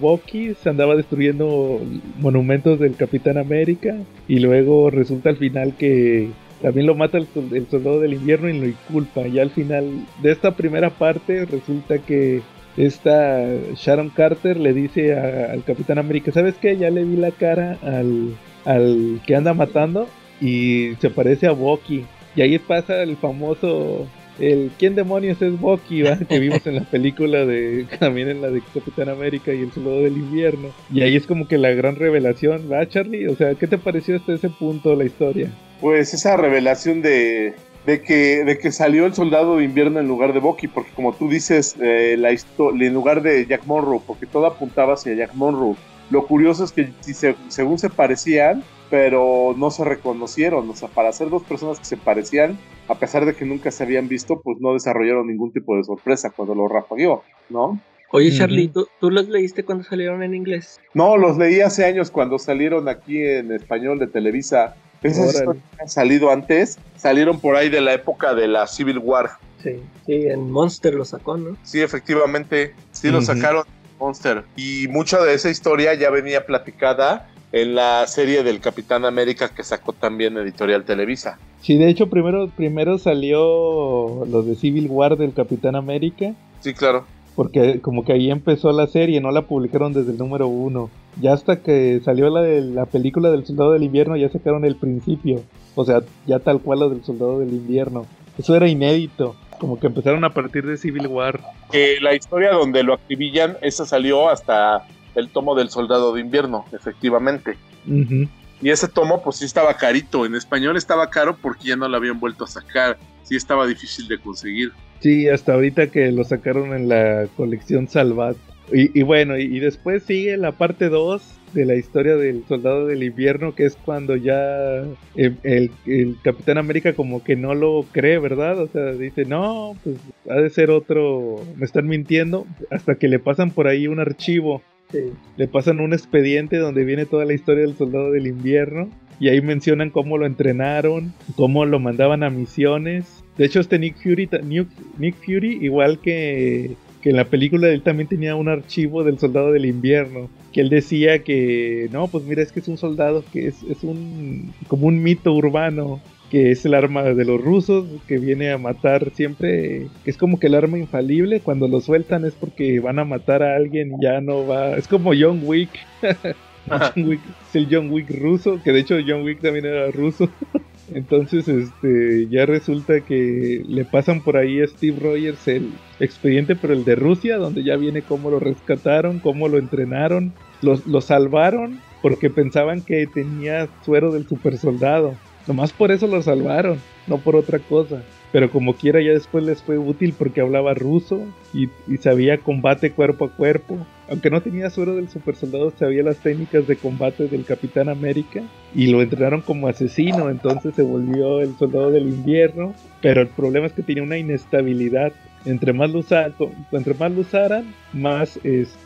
Bucky, se andaba destruyendo monumentos del Capitán América. Y luego resulta al final que también lo mata el, sol- el soldado del invierno y lo inculpa. Y al final de esta primera parte resulta que esta Sharon Carter le dice al Capitán América, ¿sabes qué? Ya le vi la cara al, al que anda matando y se parece a Bucky. Y ahí pasa el famoso... El ¿Quién demonios es Bucky? va? Que vimos en la película de... También en la de Capitán América y el Soldado del Invierno. Y ahí es como que la gran revelación, ¿va Charlie? O sea, ¿qué te pareció hasta ese punto la historia? Pues esa revelación de, de, que, de que salió el soldado de invierno en lugar de Bucky, porque como tú dices, eh, la en lugar de Jack Monroe, porque todo apuntaba hacia Jack Monroe. Lo curioso es que sí se- según se parecían, pero no se reconocieron. O sea, para ser dos personas que se parecían, a pesar de que nunca se habían visto, pues no desarrollaron ningún tipo de sorpresa cuando lo rafagueó, ¿no? Oye. Charlie, ¿tú, ¿tú los leíste cuando salieron en inglés? No, los leí hace años cuando salieron aquí en español de Televisa. Esas historias que han salido antes, salieron por ahí de la época de la Civil War. Sí. Sí, en Monster lo sacó, ¿no? Sí, efectivamente, sí lo Ujú. sacaron Monster. Y mucha de esa historia ya venía platicada en la serie del Capitán América que sacó también Editorial Televisa. Sí, de hecho primero, primero salió lo de Civil War del Capitán América, Sí, claro. Porque como que ahí empezó la serie, no la publicaron desde el número uno. Ya hasta que salió la de la película del Soldado del Invierno ya sacaron el principio, o sea, ya tal cual lo del Soldado del Invierno. Eso era inédito, como que empezaron a partir de Civil War. Que la historia donde lo acribillan, esa salió hasta el tomo del Soldado de Invierno, efectivamente. Ujú. Y ese tomo, pues sí estaba carito. En español estaba caro porque ya no lo habían vuelto a sacar. Sí estaba difícil de conseguir. Sí, hasta ahorita que lo sacaron en la colección Salvat. Y, y bueno, y, y después sigue la parte 2 de la historia del Soldado del Invierno, que es cuando ya el, el- el Capitán América como que no lo cree, ¿verdad? O sea, dice, no, pues ha de ser otro, me están mintiendo, hasta que le pasan por ahí un archivo, Sí. le pasan un expediente donde viene toda la historia del Soldado del Invierno. Y ahí mencionan cómo lo entrenaron, cómo lo mandaban a misiones. De hecho, este Nick Fury, Nick Fury igual que, que en la película, él también tenía un archivo del Soldado del Invierno. Que él decía que, no, pues mira, es que es un soldado que es, es un, como un mito urbano, que es el arma de los rusos, que viene a matar siempre, que es como que el arma infalible, cuando lo sueltan es porque van a matar a alguien y ya no va, es como John Wick. John Wick es el John Wick ruso, que de hecho John Wick también era ruso. Entonces, este, ya resulta que le pasan por ahí a Steve Rogers el expediente, pero el de Rusia, donde ya viene cómo lo rescataron, cómo lo entrenaron, los- lo salvaron porque pensaban que tenía suero del super soldado. Nomás por eso lo salvaron, no por otra cosa. Pero como quiera ya después les fue útil porque hablaba ruso y, sabía combate cuerpo a cuerpo. Aunque no tenía suero del super soldado, sabía las técnicas de combate del Capitán América y lo entrenaron como asesino, entonces se volvió el soldado del invierno. Pero el problema es que tenía una inestabilidad. Entre más lo, usa- entre más lo usaran, más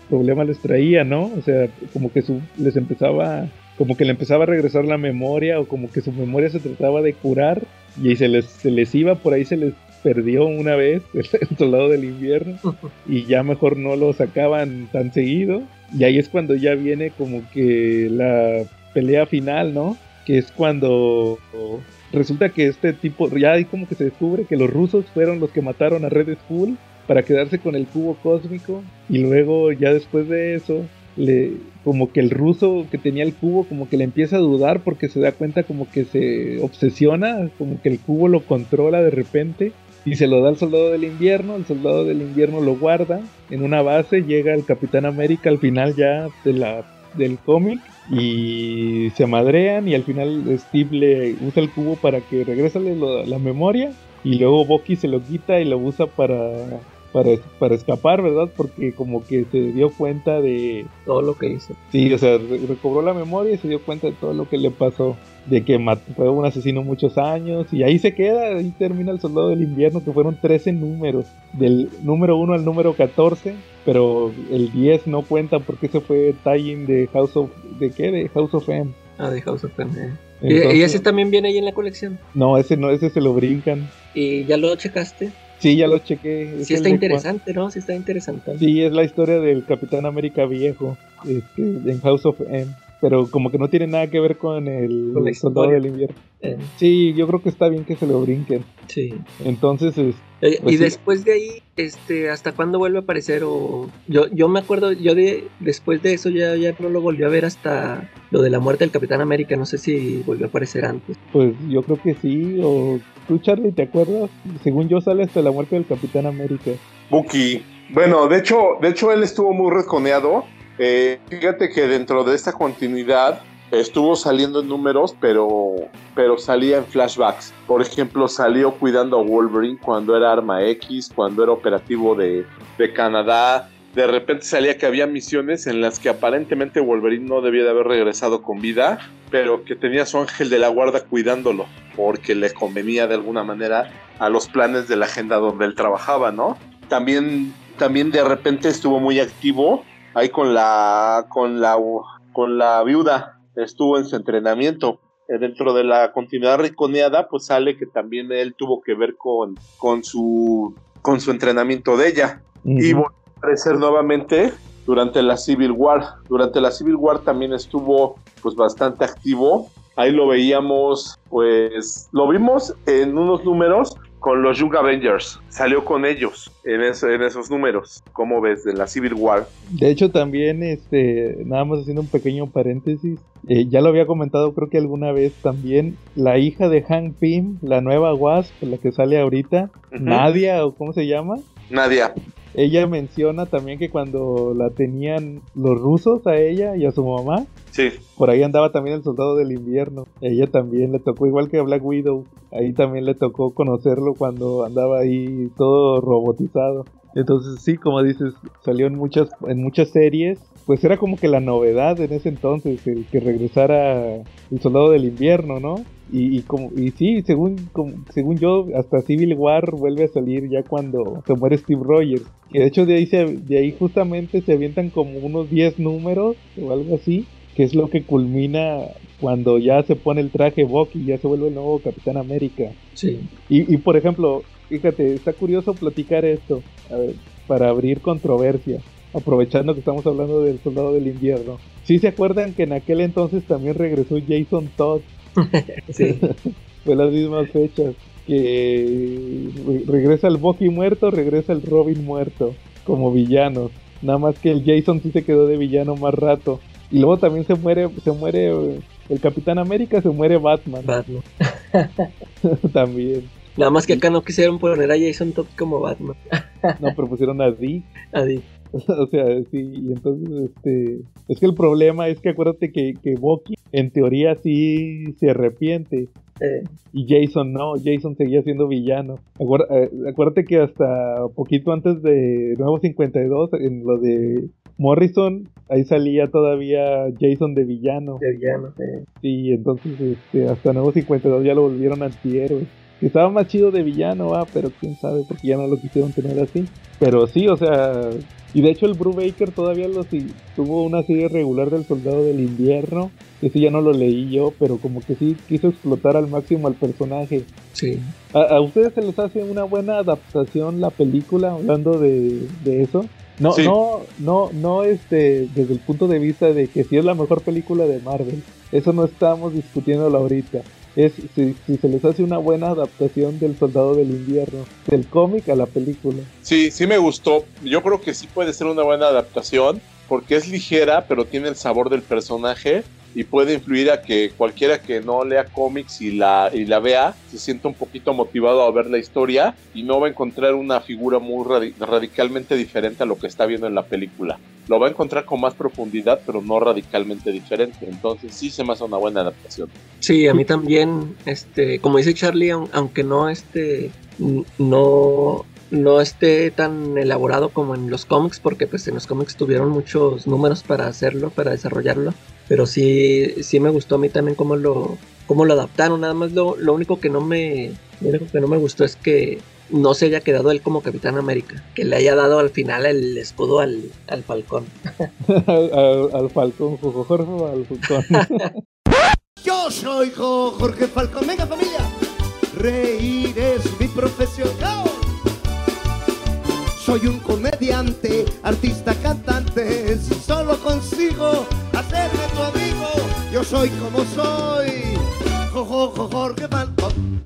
problemas les traía, ¿no? O sea, como que su, les empezaba como que le empezaba a regresar la memoria o como que su memoria se trataba de curar y se les, se les iba, por ahí se les perdió una vez el, el soldado del invierno y ya mejor no lo sacaban tan seguido y ahí es cuando ya viene como que la pelea final, ¿no? Que es cuando resulta que este tipo, ya ahí como que se descubre que los rusos fueron los que mataron a Red Skull para quedarse con el cubo cósmico y luego ya después de eso le como que el ruso que tenía el cubo como que le empieza a dudar porque se da cuenta como que se obsesiona, como que el cubo lo controla de repente y se lo da al soldado del invierno, el soldado del invierno lo guarda en una base, llega el Capitán América al final ya de la, del cómic y se madrean y al final Steve le usa el cubo para que regrese la memoria y luego Bucky se lo quita y lo usa para para, para escapar, ¿verdad? Porque como que se dio cuenta de... Todo lo que hizo. Sí, o sea, recobró la memoria y se dio cuenta de todo lo que le pasó. De que fue un asesino muchos años y ahí se queda, ahí termina el Soldado del Invierno, que fueron 13 números, del número 1 al número 14, pero el 10 no cuenta porque ese fue tie de House of... ¿De qué? De House of M. Ah, de House of M. Eh. ¿Y ese también viene ahí en la colección? No, ese no, ese se lo brincan. ¿Y ya lo checaste? Sí, ya lo chequé. Sí está interesante, ¿no? Sí está interesante. Sí, es la historia del Capitán América viejo este, en House of M. Pero como que no tiene nada que ver con el, Soldado del Invierno. Eh. Sí, yo creo que está bien que se lo brinquen. Sí. Entonces, eh, y pues después de ahí, este, ¿hasta cuándo vuelve a aparecer? O yo, yo me acuerdo, yo de después de eso ya, ya no lo volvió a ver hasta lo de la muerte del Capitán América. No sé si volvió a aparecer antes. Pues yo creo que sí, o ¿Tú, Charlie, te acuerdas? Según yo, sale hasta la muerte del Capitán América. Bucky. Bueno, de hecho, de hecho él estuvo muy reconeado. Eh, fíjate que dentro de esta continuidad estuvo saliendo en números, pero, pero salía en flashbacks. Por ejemplo, salió cuidando a Wolverine cuando era Arma X, cuando era operativo de, de Canadá. De repente salía que había misiones en las que aparentemente Wolverine no debía de haber regresado con vida, pero que tenía su ángel de la guarda cuidándolo porque le convenía de alguna manera a los planes de la agenda donde él trabajaba, ¿no? También, también de repente estuvo muy activo ahí con la, con la, con la viuda, estuvo en su entrenamiento. Eh, dentro de la continuidad riconeada, pues sale que también él tuvo que ver con, con, su, con su entrenamiento de ella. Y a aparecer nuevamente durante la Civil War. Durante la Civil War también estuvo pues bastante activo Ahí lo veíamos, pues lo vimos en unos números con los Young Avengers. Salió con ellos en, en esos números. ¿Cómo ves? De la Civil War. De hecho, también, este, nada más haciendo un pequeño paréntesis. Eh, ya lo había comentado, creo que alguna vez también. La hija de Hank Pym, la nueva Wasp, la que sale ahorita, Nadia, o cómo se llama. Nadia. Ella menciona también que cuando la tenían los rusos a ella y a su mamá, sí. por ahí andaba también el soldado del invierno. Ella también le tocó, igual que a Black Widow, ahí también le tocó conocerlo cuando andaba ahí todo robotizado. Entonces sí, como dices, salió en muchas, en muchas series. Pues era como que la novedad en ese entonces, el que regresara el soldado del invierno, ¿no? Y, como, y sí, según, según yo, hasta Civil War vuelve a salir ya cuando se muere Steve Rogers. Que de hecho de ahí, se, de ahí justamente se avientan como unos 10 números o algo así, que es lo que culmina cuando ya se pone el traje Bucky y ya se vuelve el nuevo Capitán América. Sí. Y, y por ejemplo, fíjate, está curioso platicar esto para abrir controversia, aprovechando que estamos hablando del Soldado del Invierno. ¿Sí se acuerdan que en aquel entonces también regresó Jason Todd sí. Fue las mismas fechas. Que regresa el Bucky muerto, regresa el Robin muerto como villano. Nada más que el Jason sí se quedó de villano más rato. Y luego también se muere, se muere el Capitán América, se muere Batman. Batman. también. Nada más que acá no quisieron poner a Jason Todd como Batman. no, pero pusieron a Dick. A Dick. o sea, sí, y entonces, este, es que el problema es que acuérdate que, que Bucky en teoría sí se arrepiente. Y Jason no, Jason seguía siendo villano. Eh, acuérdate que hasta poquito antes de Nuevo 52, en lo de Morrison, ahí salía todavía Jason de villano. De villano, sí. Sí, entonces este, hasta Nuevo 52 ya lo volvieron antihéroe. Estaba más chido de villano, ah, pero quién sabe, porque ya no lo quisieron tener así. Pero sí, o sea, y de hecho el Brubaker todavía lo tuvo una serie regular del Soldado del Invierno. Ese ya no lo leí yo, pero como que sí quiso explotar al máximo al personaje. Sí. ¿A, ustedes se les hace una buena adaptación la película hablando de, eso? No, no, no, no este, desde el punto de vista de que si es la mejor película de Marvel. Eso no estamos discutiéndolo ahorita es si, se les hace una buena adaptación del Soldado del Invierno, del cómic a la película. Sí, sí me gustó. Yo creo que sí puede ser una buena adaptación porque es ligera, pero tiene el sabor del personaje y puede influir a que cualquiera que no lea cómics y la, y la vea se sienta un poquito motivado a ver la historia y no va a encontrar una figura muy radicalmente diferente a lo que está viendo en la película. Lo va a encontrar con más profundidad, pero no radicalmente diferente. Entonces sí se me hace una buena adaptación. Sí, a mí también, este, como dice Charlie, aunque no este, no no esté tan elaborado como en los cómics, porque pues en los cómics tuvieron muchos números para hacerlo, para desarrollarlo, pero sí, sí me gustó a mí también cómo lo, cómo lo adaptaron, nada más lo, lo único que no me, lo único que no me gustó es que no se haya quedado él como Capitán América, que le haya dado al final el escudo al, al Falcón. al, al, Falcón, Jorge al Falcón. Yo soy Jorge Falcón, venga familia, reír es mi profesión. Soy un comediante, artista, cantante, si solo consigo hacerme tu amigo, yo soy como soy. Jojo, Jorge Falcón.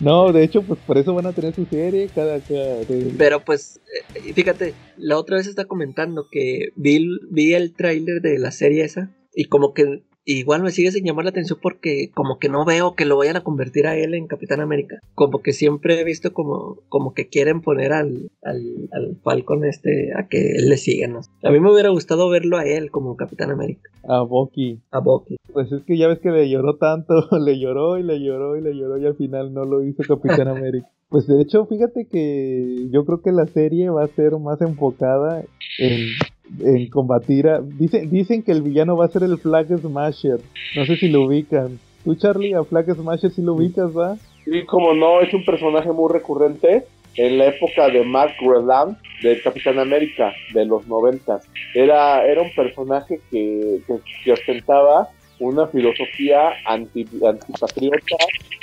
No, de hecho, pues por eso van a tener su serie cada... cada Pero pues, eh, fíjate, la otra vez está comentando que vi, vi el tráiler de la serie esa y como que igual me sigue sin llamar la atención porque como que no veo que lo vayan a convertir a él en Capitán América. Como que siempre he visto como, como que quieren poner al, al, al Falcon este a que él le siga. ¿no? A mí me hubiera gustado verlo a él como Capitán América. A Bucky. A Bucky. Pues es que ya ves que le lloró tanto, le lloró y le lloró y le lloró y al final no lo hizo Capitán América. Pues de hecho, fíjate que yo creo que la serie va a ser más enfocada en en combatir. Dicen, dicen que el villano va a ser el Flag Smasher. No sé si lo ubican. Tú, Charlie, a Flag Smasher si lo ubicas, ¿va? Sí, como no, es un personaje muy recurrente en la época de Mark Ruffalo de Capitán América de los noventas. Era, era un personaje que, que, ostentaba una filosofía anti, antipatriota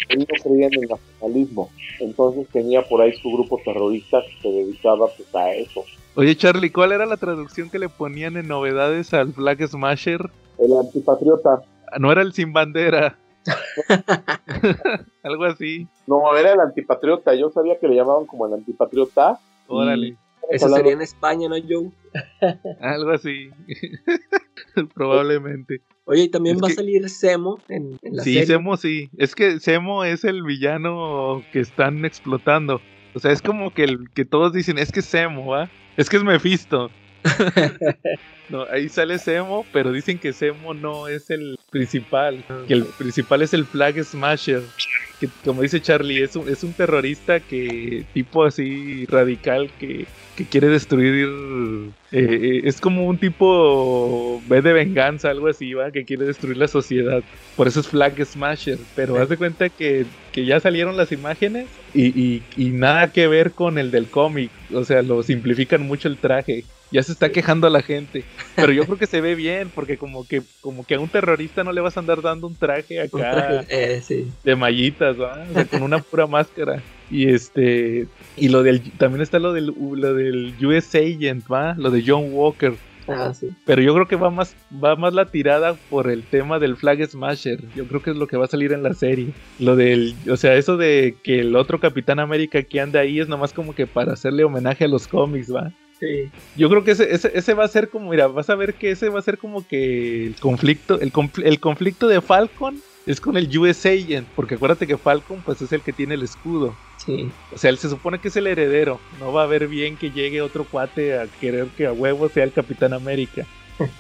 y no creía en el nacionalismo. Entonces tenía por ahí su grupo terrorista que se dedicaba pues, a eso. Oye, Charlie, ¿cuál era la traducción que le ponían en novedades al Flag Smasher? El antipatriota. No era el sin bandera. Algo así. No, era el antipatriota. Yo sabía que le llamaban como el antipatriota. Órale. Eso sería en España, ¿no, Joe? Algo así. Probablemente. Oye, y también va a salir Semo en, la sí, serie. Sí, Semo sí. Es que Semo es el villano que están explotando. O sea, es como que, el, que todos dicen, es que es Semo, ¿va? Es que es Mephisto. no, ahí sale Semo, pero dicen que Semo no es el principal. Que el principal es el Flag Smasher. Que como dice Charlie, es un, es un terrorista que tipo así radical que, que quiere destruir. Eh, es como un tipo ve de venganza, algo así, va, que quiere destruir la sociedad. Por eso es Flag Smasher. Pero haz de cuenta que, que ya salieron las imágenes y, y, y nada que ver con el del cómic. O sea, lo simplifican mucho el traje ya se está quejando a la gente. Pero yo creo que se ve bien, porque como que, como que a un terrorista no le vas a andar dando un traje acá eh, de mallitas, ¿va? O sea, con una pura máscara. Y este. Y lo del. También está lo del, lo del US Agent, ¿va? Lo de John Walker. Ah, sí. Pero yo creo que va más, va más la tirada por el tema del Flag Smasher. Yo creo que es lo que va a salir en la serie. Lo del, o sea, eso de que el otro Capitán América que anda ahí es nomás como que para hacerle homenaje a los cómics, ¿va? Sí. Yo creo que ese, ese, ese, va a ser como, mira, vas a ver que ese va a ser como que el conflicto, el, el conflicto de Falcon es con el US Agent, porque acuérdate que Falcon pues es el que tiene el escudo. Sí. O sea, él se supone que es el heredero. No va a ver bien que llegue otro cuate a querer que a huevo sea el Capitán América.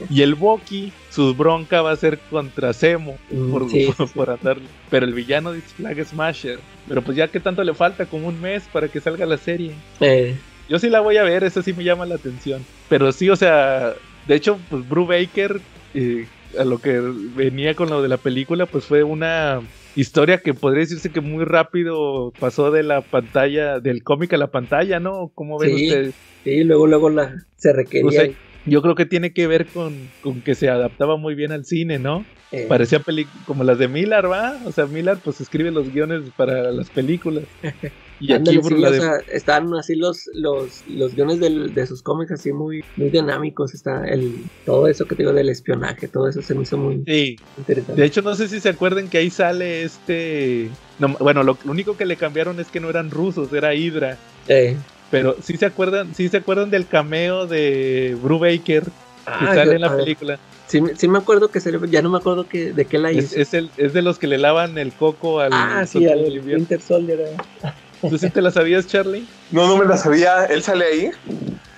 y el Bucky, su bronca va a ser contra por, sí, por, por andar. Pero el villano es Flag Smasher. Pero pues ya que tanto le falta, como un mes para que salga la serie. Eh. Yo sí la voy a ver, eso sí me llama la atención. Pero sí, o sea, de hecho, pues Bru Baker, eh, a lo que venía con lo de la película, pues fue una historia que podría decirse que muy rápido pasó de la pantalla, del cómic a la pantalla, ¿no? ¿Cómo ven sí, ustedes? Sí, luego, luego la, se requería. O sea, yo creo que tiene que ver con, con, que se adaptaba muy bien al cine, ¿no? Eh. Parecía como las de Miller, ¿va? O sea, Miller pues escribe los guiones para las películas. Y Ándale, aquí sí, de... o sea, están así los, los, los guiones del, de sus cómics así muy, muy dinámicos. Está el, todo eso que te digo del espionaje, todo eso se me hizo muy sí. interesante. De hecho, no sé si se acuerdan que ahí sale este. No, bueno, lo, lo, único que le cambiaron es que no eran rusos, era Hydra. Eh. Pero sí se acuerdan, sí se acuerdan del cameo de Bru Baker que ah, sale yo, en la ver, película. Sí, me- sí me acuerdo que se ya no me acuerdo que, de qué la Es, hizo. es el, es de los que le lavan el coco al ah, sí, al. Winter Soldier. eh. ¿Tú sí te la sabías, Charlie? No, no me la sabía. ¿Él sale ahí?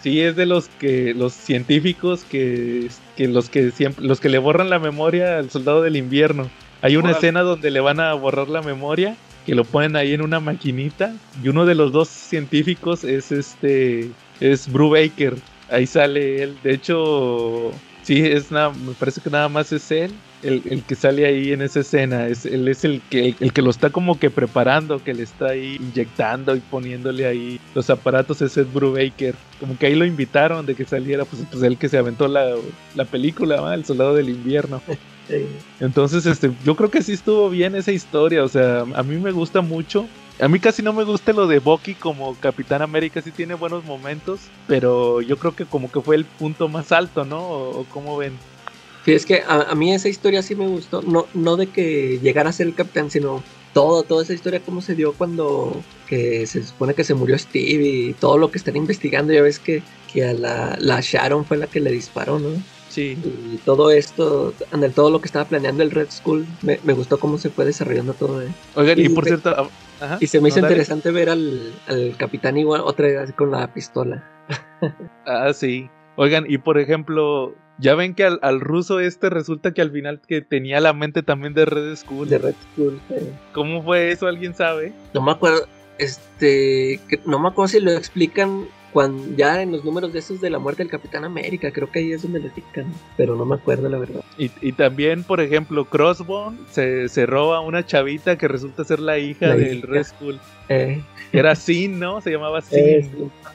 Sí, es de los que los científicos que, que los que siempre los que le borran la memoria al soldado del invierno. Hay una Órale. escena donde le van a borrar la memoria, que lo ponen ahí en una maquinita y uno de los dos científicos es este es Brubaker. Ahí sale él. De hecho, sí es nada, me parece que nada más es él el, el que sale ahí en esa escena. Es, él es el que el, que lo está como que preparando, que le está ahí inyectando y poniéndole ahí los aparatos. Ese es Brubaker. Como que ahí lo invitaron de que saliera, pues, pues él que se aventó la, la película, ¿va? El Soldado del Invierno. Entonces, este, yo creo que sí estuvo bien esa historia. O sea, a mí me gusta mucho. A mí casi no me gusta lo de Bucky como Capitán América, sí tiene buenos momentos, pero yo creo que como que fue el punto más alto, ¿no? ¿O, o cómo ven? Sí, es que a, a mí esa historia sí me gustó. No, no de que llegara a ser el capitán, sino todo, toda esa historia, cómo se dio cuando que se supone que se murió Steve y todo lo que están investigando. Ya ves que, que a la, la Sharon fue la que le disparó, ¿no? Sí. Y todo esto, todo lo que estaba planeando el Red Skull, me, me gustó cómo se fue desarrollando todo. ¿eh? Oigan, y Y por cierto, ah, ajá, Y se me hizo no, interesante ver al, al capitán igual otra vez con la pistola. Ah, sí. Oigan, y por ejemplo, ya ven que al, al ruso este resulta que al final que tenía la mente también de Red Skull. De Red Skull. eh. ¿Cómo fue eso? ¿Alguien sabe? No me acuerdo, este, que- no me acuerdo si lo explican cuando ya en los números de esos de la muerte del Capitán América, creo que ahí es donde lo explican, pero no me acuerdo la verdad. Y, y también, por ejemplo, Crossbone se, se roba a una chavita que resulta ser la hija La del hija. Red Skull. Eh, era Sin, ¿no? Se llamaba Sin. eh,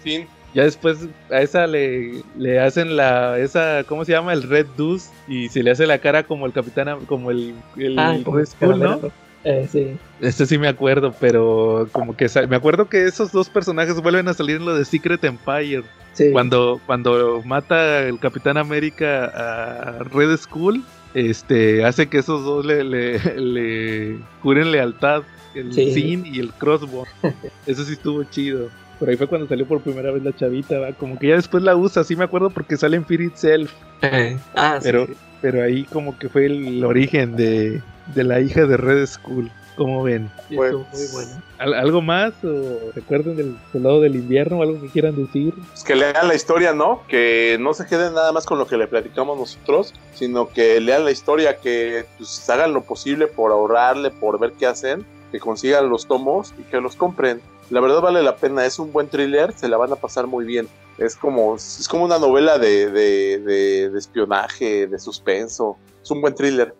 Sí. Ya después a esa le, le hacen la, esa, ¿cómo se llama? El Red Deuce y se le hace la cara como el capitán, como el, el ah, Red Skull, ¿no? Eh, sí. Este sí me acuerdo, pero como que me acuerdo que esos dos personajes vuelven a salir en lo de Secret Empire. Sí. Cuando, cuando mata el Capitán América a Red Skull, este hace que esos dos le, le, le juren lealtad, el Sí. Sin y el Crossbow. Eso sí estuvo chido. Por ahí fue cuando salió por primera vez la chavita, ¿va? como que ya después la usa, sí me acuerdo porque sale en Fear Itself, Eh, ah, sí. pero, pero ahí como que fue el origen de, de la hija de Red Skull. ¿Cómo ven? Estuvo muy bueno. ¿Al- ¿Algo más? ¿O recuerden del soldado del invierno o algo que quieran decir? Pues que lean la historia, ¿no? Que no se queden nada más con lo que le platicamos nosotros, sino que lean la historia, que pues, hagan lo posible por ahorrarle, por ver qué hacen, que consigan los tomos y que los compren. La verdad vale la pena, es un buen thriller, se la van a pasar muy bien. Es como, es como una novela de, de, de- de espionaje, de suspenso. Es un buen thriller.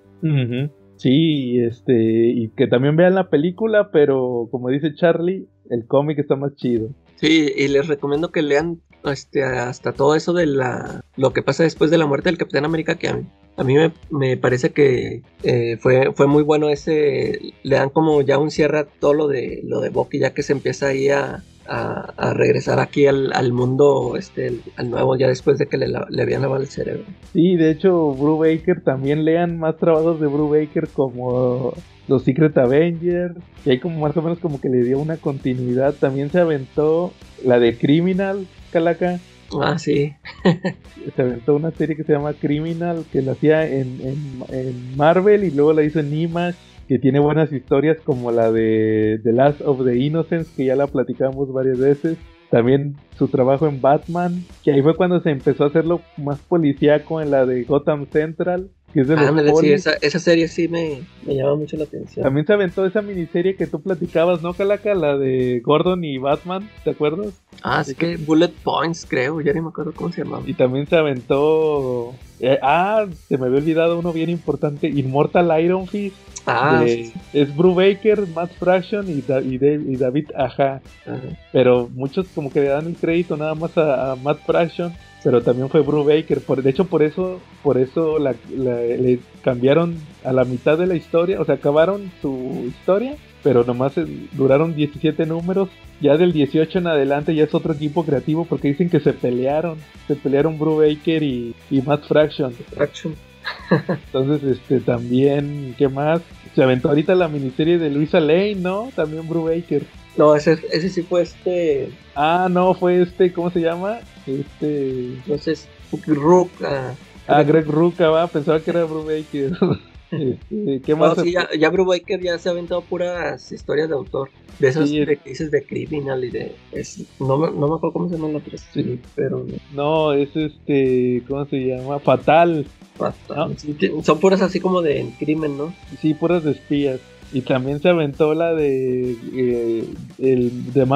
Sí, este, y que también vean la película, pero como dice Charlie, el cómic está más chido. Sí, y les recomiendo que lean este, hasta todo eso de la lo que pasa después de la muerte del Capitán América, que a mí, a mí me, me parece que eh, fue, fue muy bueno ese, le dan como ya un cierre a todo lo de lo de Bucky, ya que se empieza ahí a, a, regresar aquí al, al mundo este, al nuevo, ya después de que le, le habían lavado el cerebro. Sí, de hecho, Brubaker, también lean más trabajos de Brubaker como los Secret Avengers, y ahí como más o menos como que le dio una continuidad. También se aventó la de Criminal, Calaca. Ah, sí. se aventó una serie que se llama Criminal, que la hacía en, en- en Marvel y luego la hizo en Image, que tiene buenas historias como la de The Last of the Innocents, que ya la platicamos varias veces. También su trabajo en Batman, que ahí fue cuando se empezó a hacerlo más policíaco en la de Gotham Central, que es de los Ah, me decía, polis. esa, esa serie sí me, me llama mucho la atención. También se aventó esa miniserie que tú platicabas, ¿no, Calaca? La de Gordon y Batman, ¿te acuerdas? Ah, es que Bullet Points, creo, ya ni me acuerdo cómo se llamaba. Y también se aventó. eh, ah, se me había olvidado uno bien importante: Immortal Iron Fist. Ah, de- sí, sí. Es Brubaker, Matt Fraction y, Da- y Dave- y David Aja. Ajá. Pero muchos como que le dan el crédito nada más a, a Matt Fraction. Pero también fue Brubaker. Por, de hecho, por eso, por eso la- la- le cambiaron a la mitad de la historia. O sea, acabaron su historia. Pero nomás duraron 17 números. Ya del 18 en adelante ya es otro equipo creativo. Porque dicen que se pelearon. Se pelearon Brubaker y, y Matt Fraction. Fraction. Entonces, este, también, ¿qué más? Se aventó ahorita la miniserie de Luisa Lane, ¿no? También Brubaker. No, ese, ese sí fue este. Ah, no, fue este, ¿cómo se llama? Este. Entonces, Rook. ah, Ah, Greg Ruca, va, pensaba que era Brubaker. Este, ¿Qué No, más? sí, ya, ya Brubaker ya se ha aventado puras historias de autor. De esas Sí, de que dices de Criminal y de. es- no, me, no me acuerdo cómo se llama la otra. Sí, pero. No, es este, ¿cómo se llama? Fatal. No. Sí, te- son puras así como de crimen, ¿no? Sí, puras de espías. Y también se aventó la de eh, el de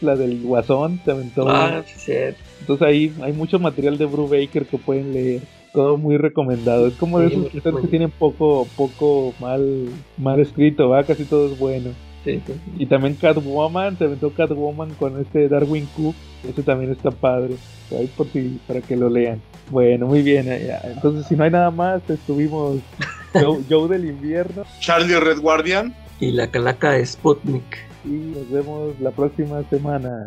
la del Guasón, se aventó. Ah, cierto. Entonces ahí hay mucho material de Brubaker que pueden leer. Todo muy recomendado. Es como de Sí, esos muy escritores que tienen poco, poco mal, mal escrito, va, casi todo es bueno. Sí, sí. Y también Catwoman, se aventó Catwoman con este Darwin Cook, ese también está padre. Ahí por si, para que lo lean. Bueno, muy bien. eh, ya. Entonces, si no hay nada más, estuvimos Joe, Joe del invierno Charlie Red Guardian. Y la calaca es Sputnik. y nos vemos la próxima semana.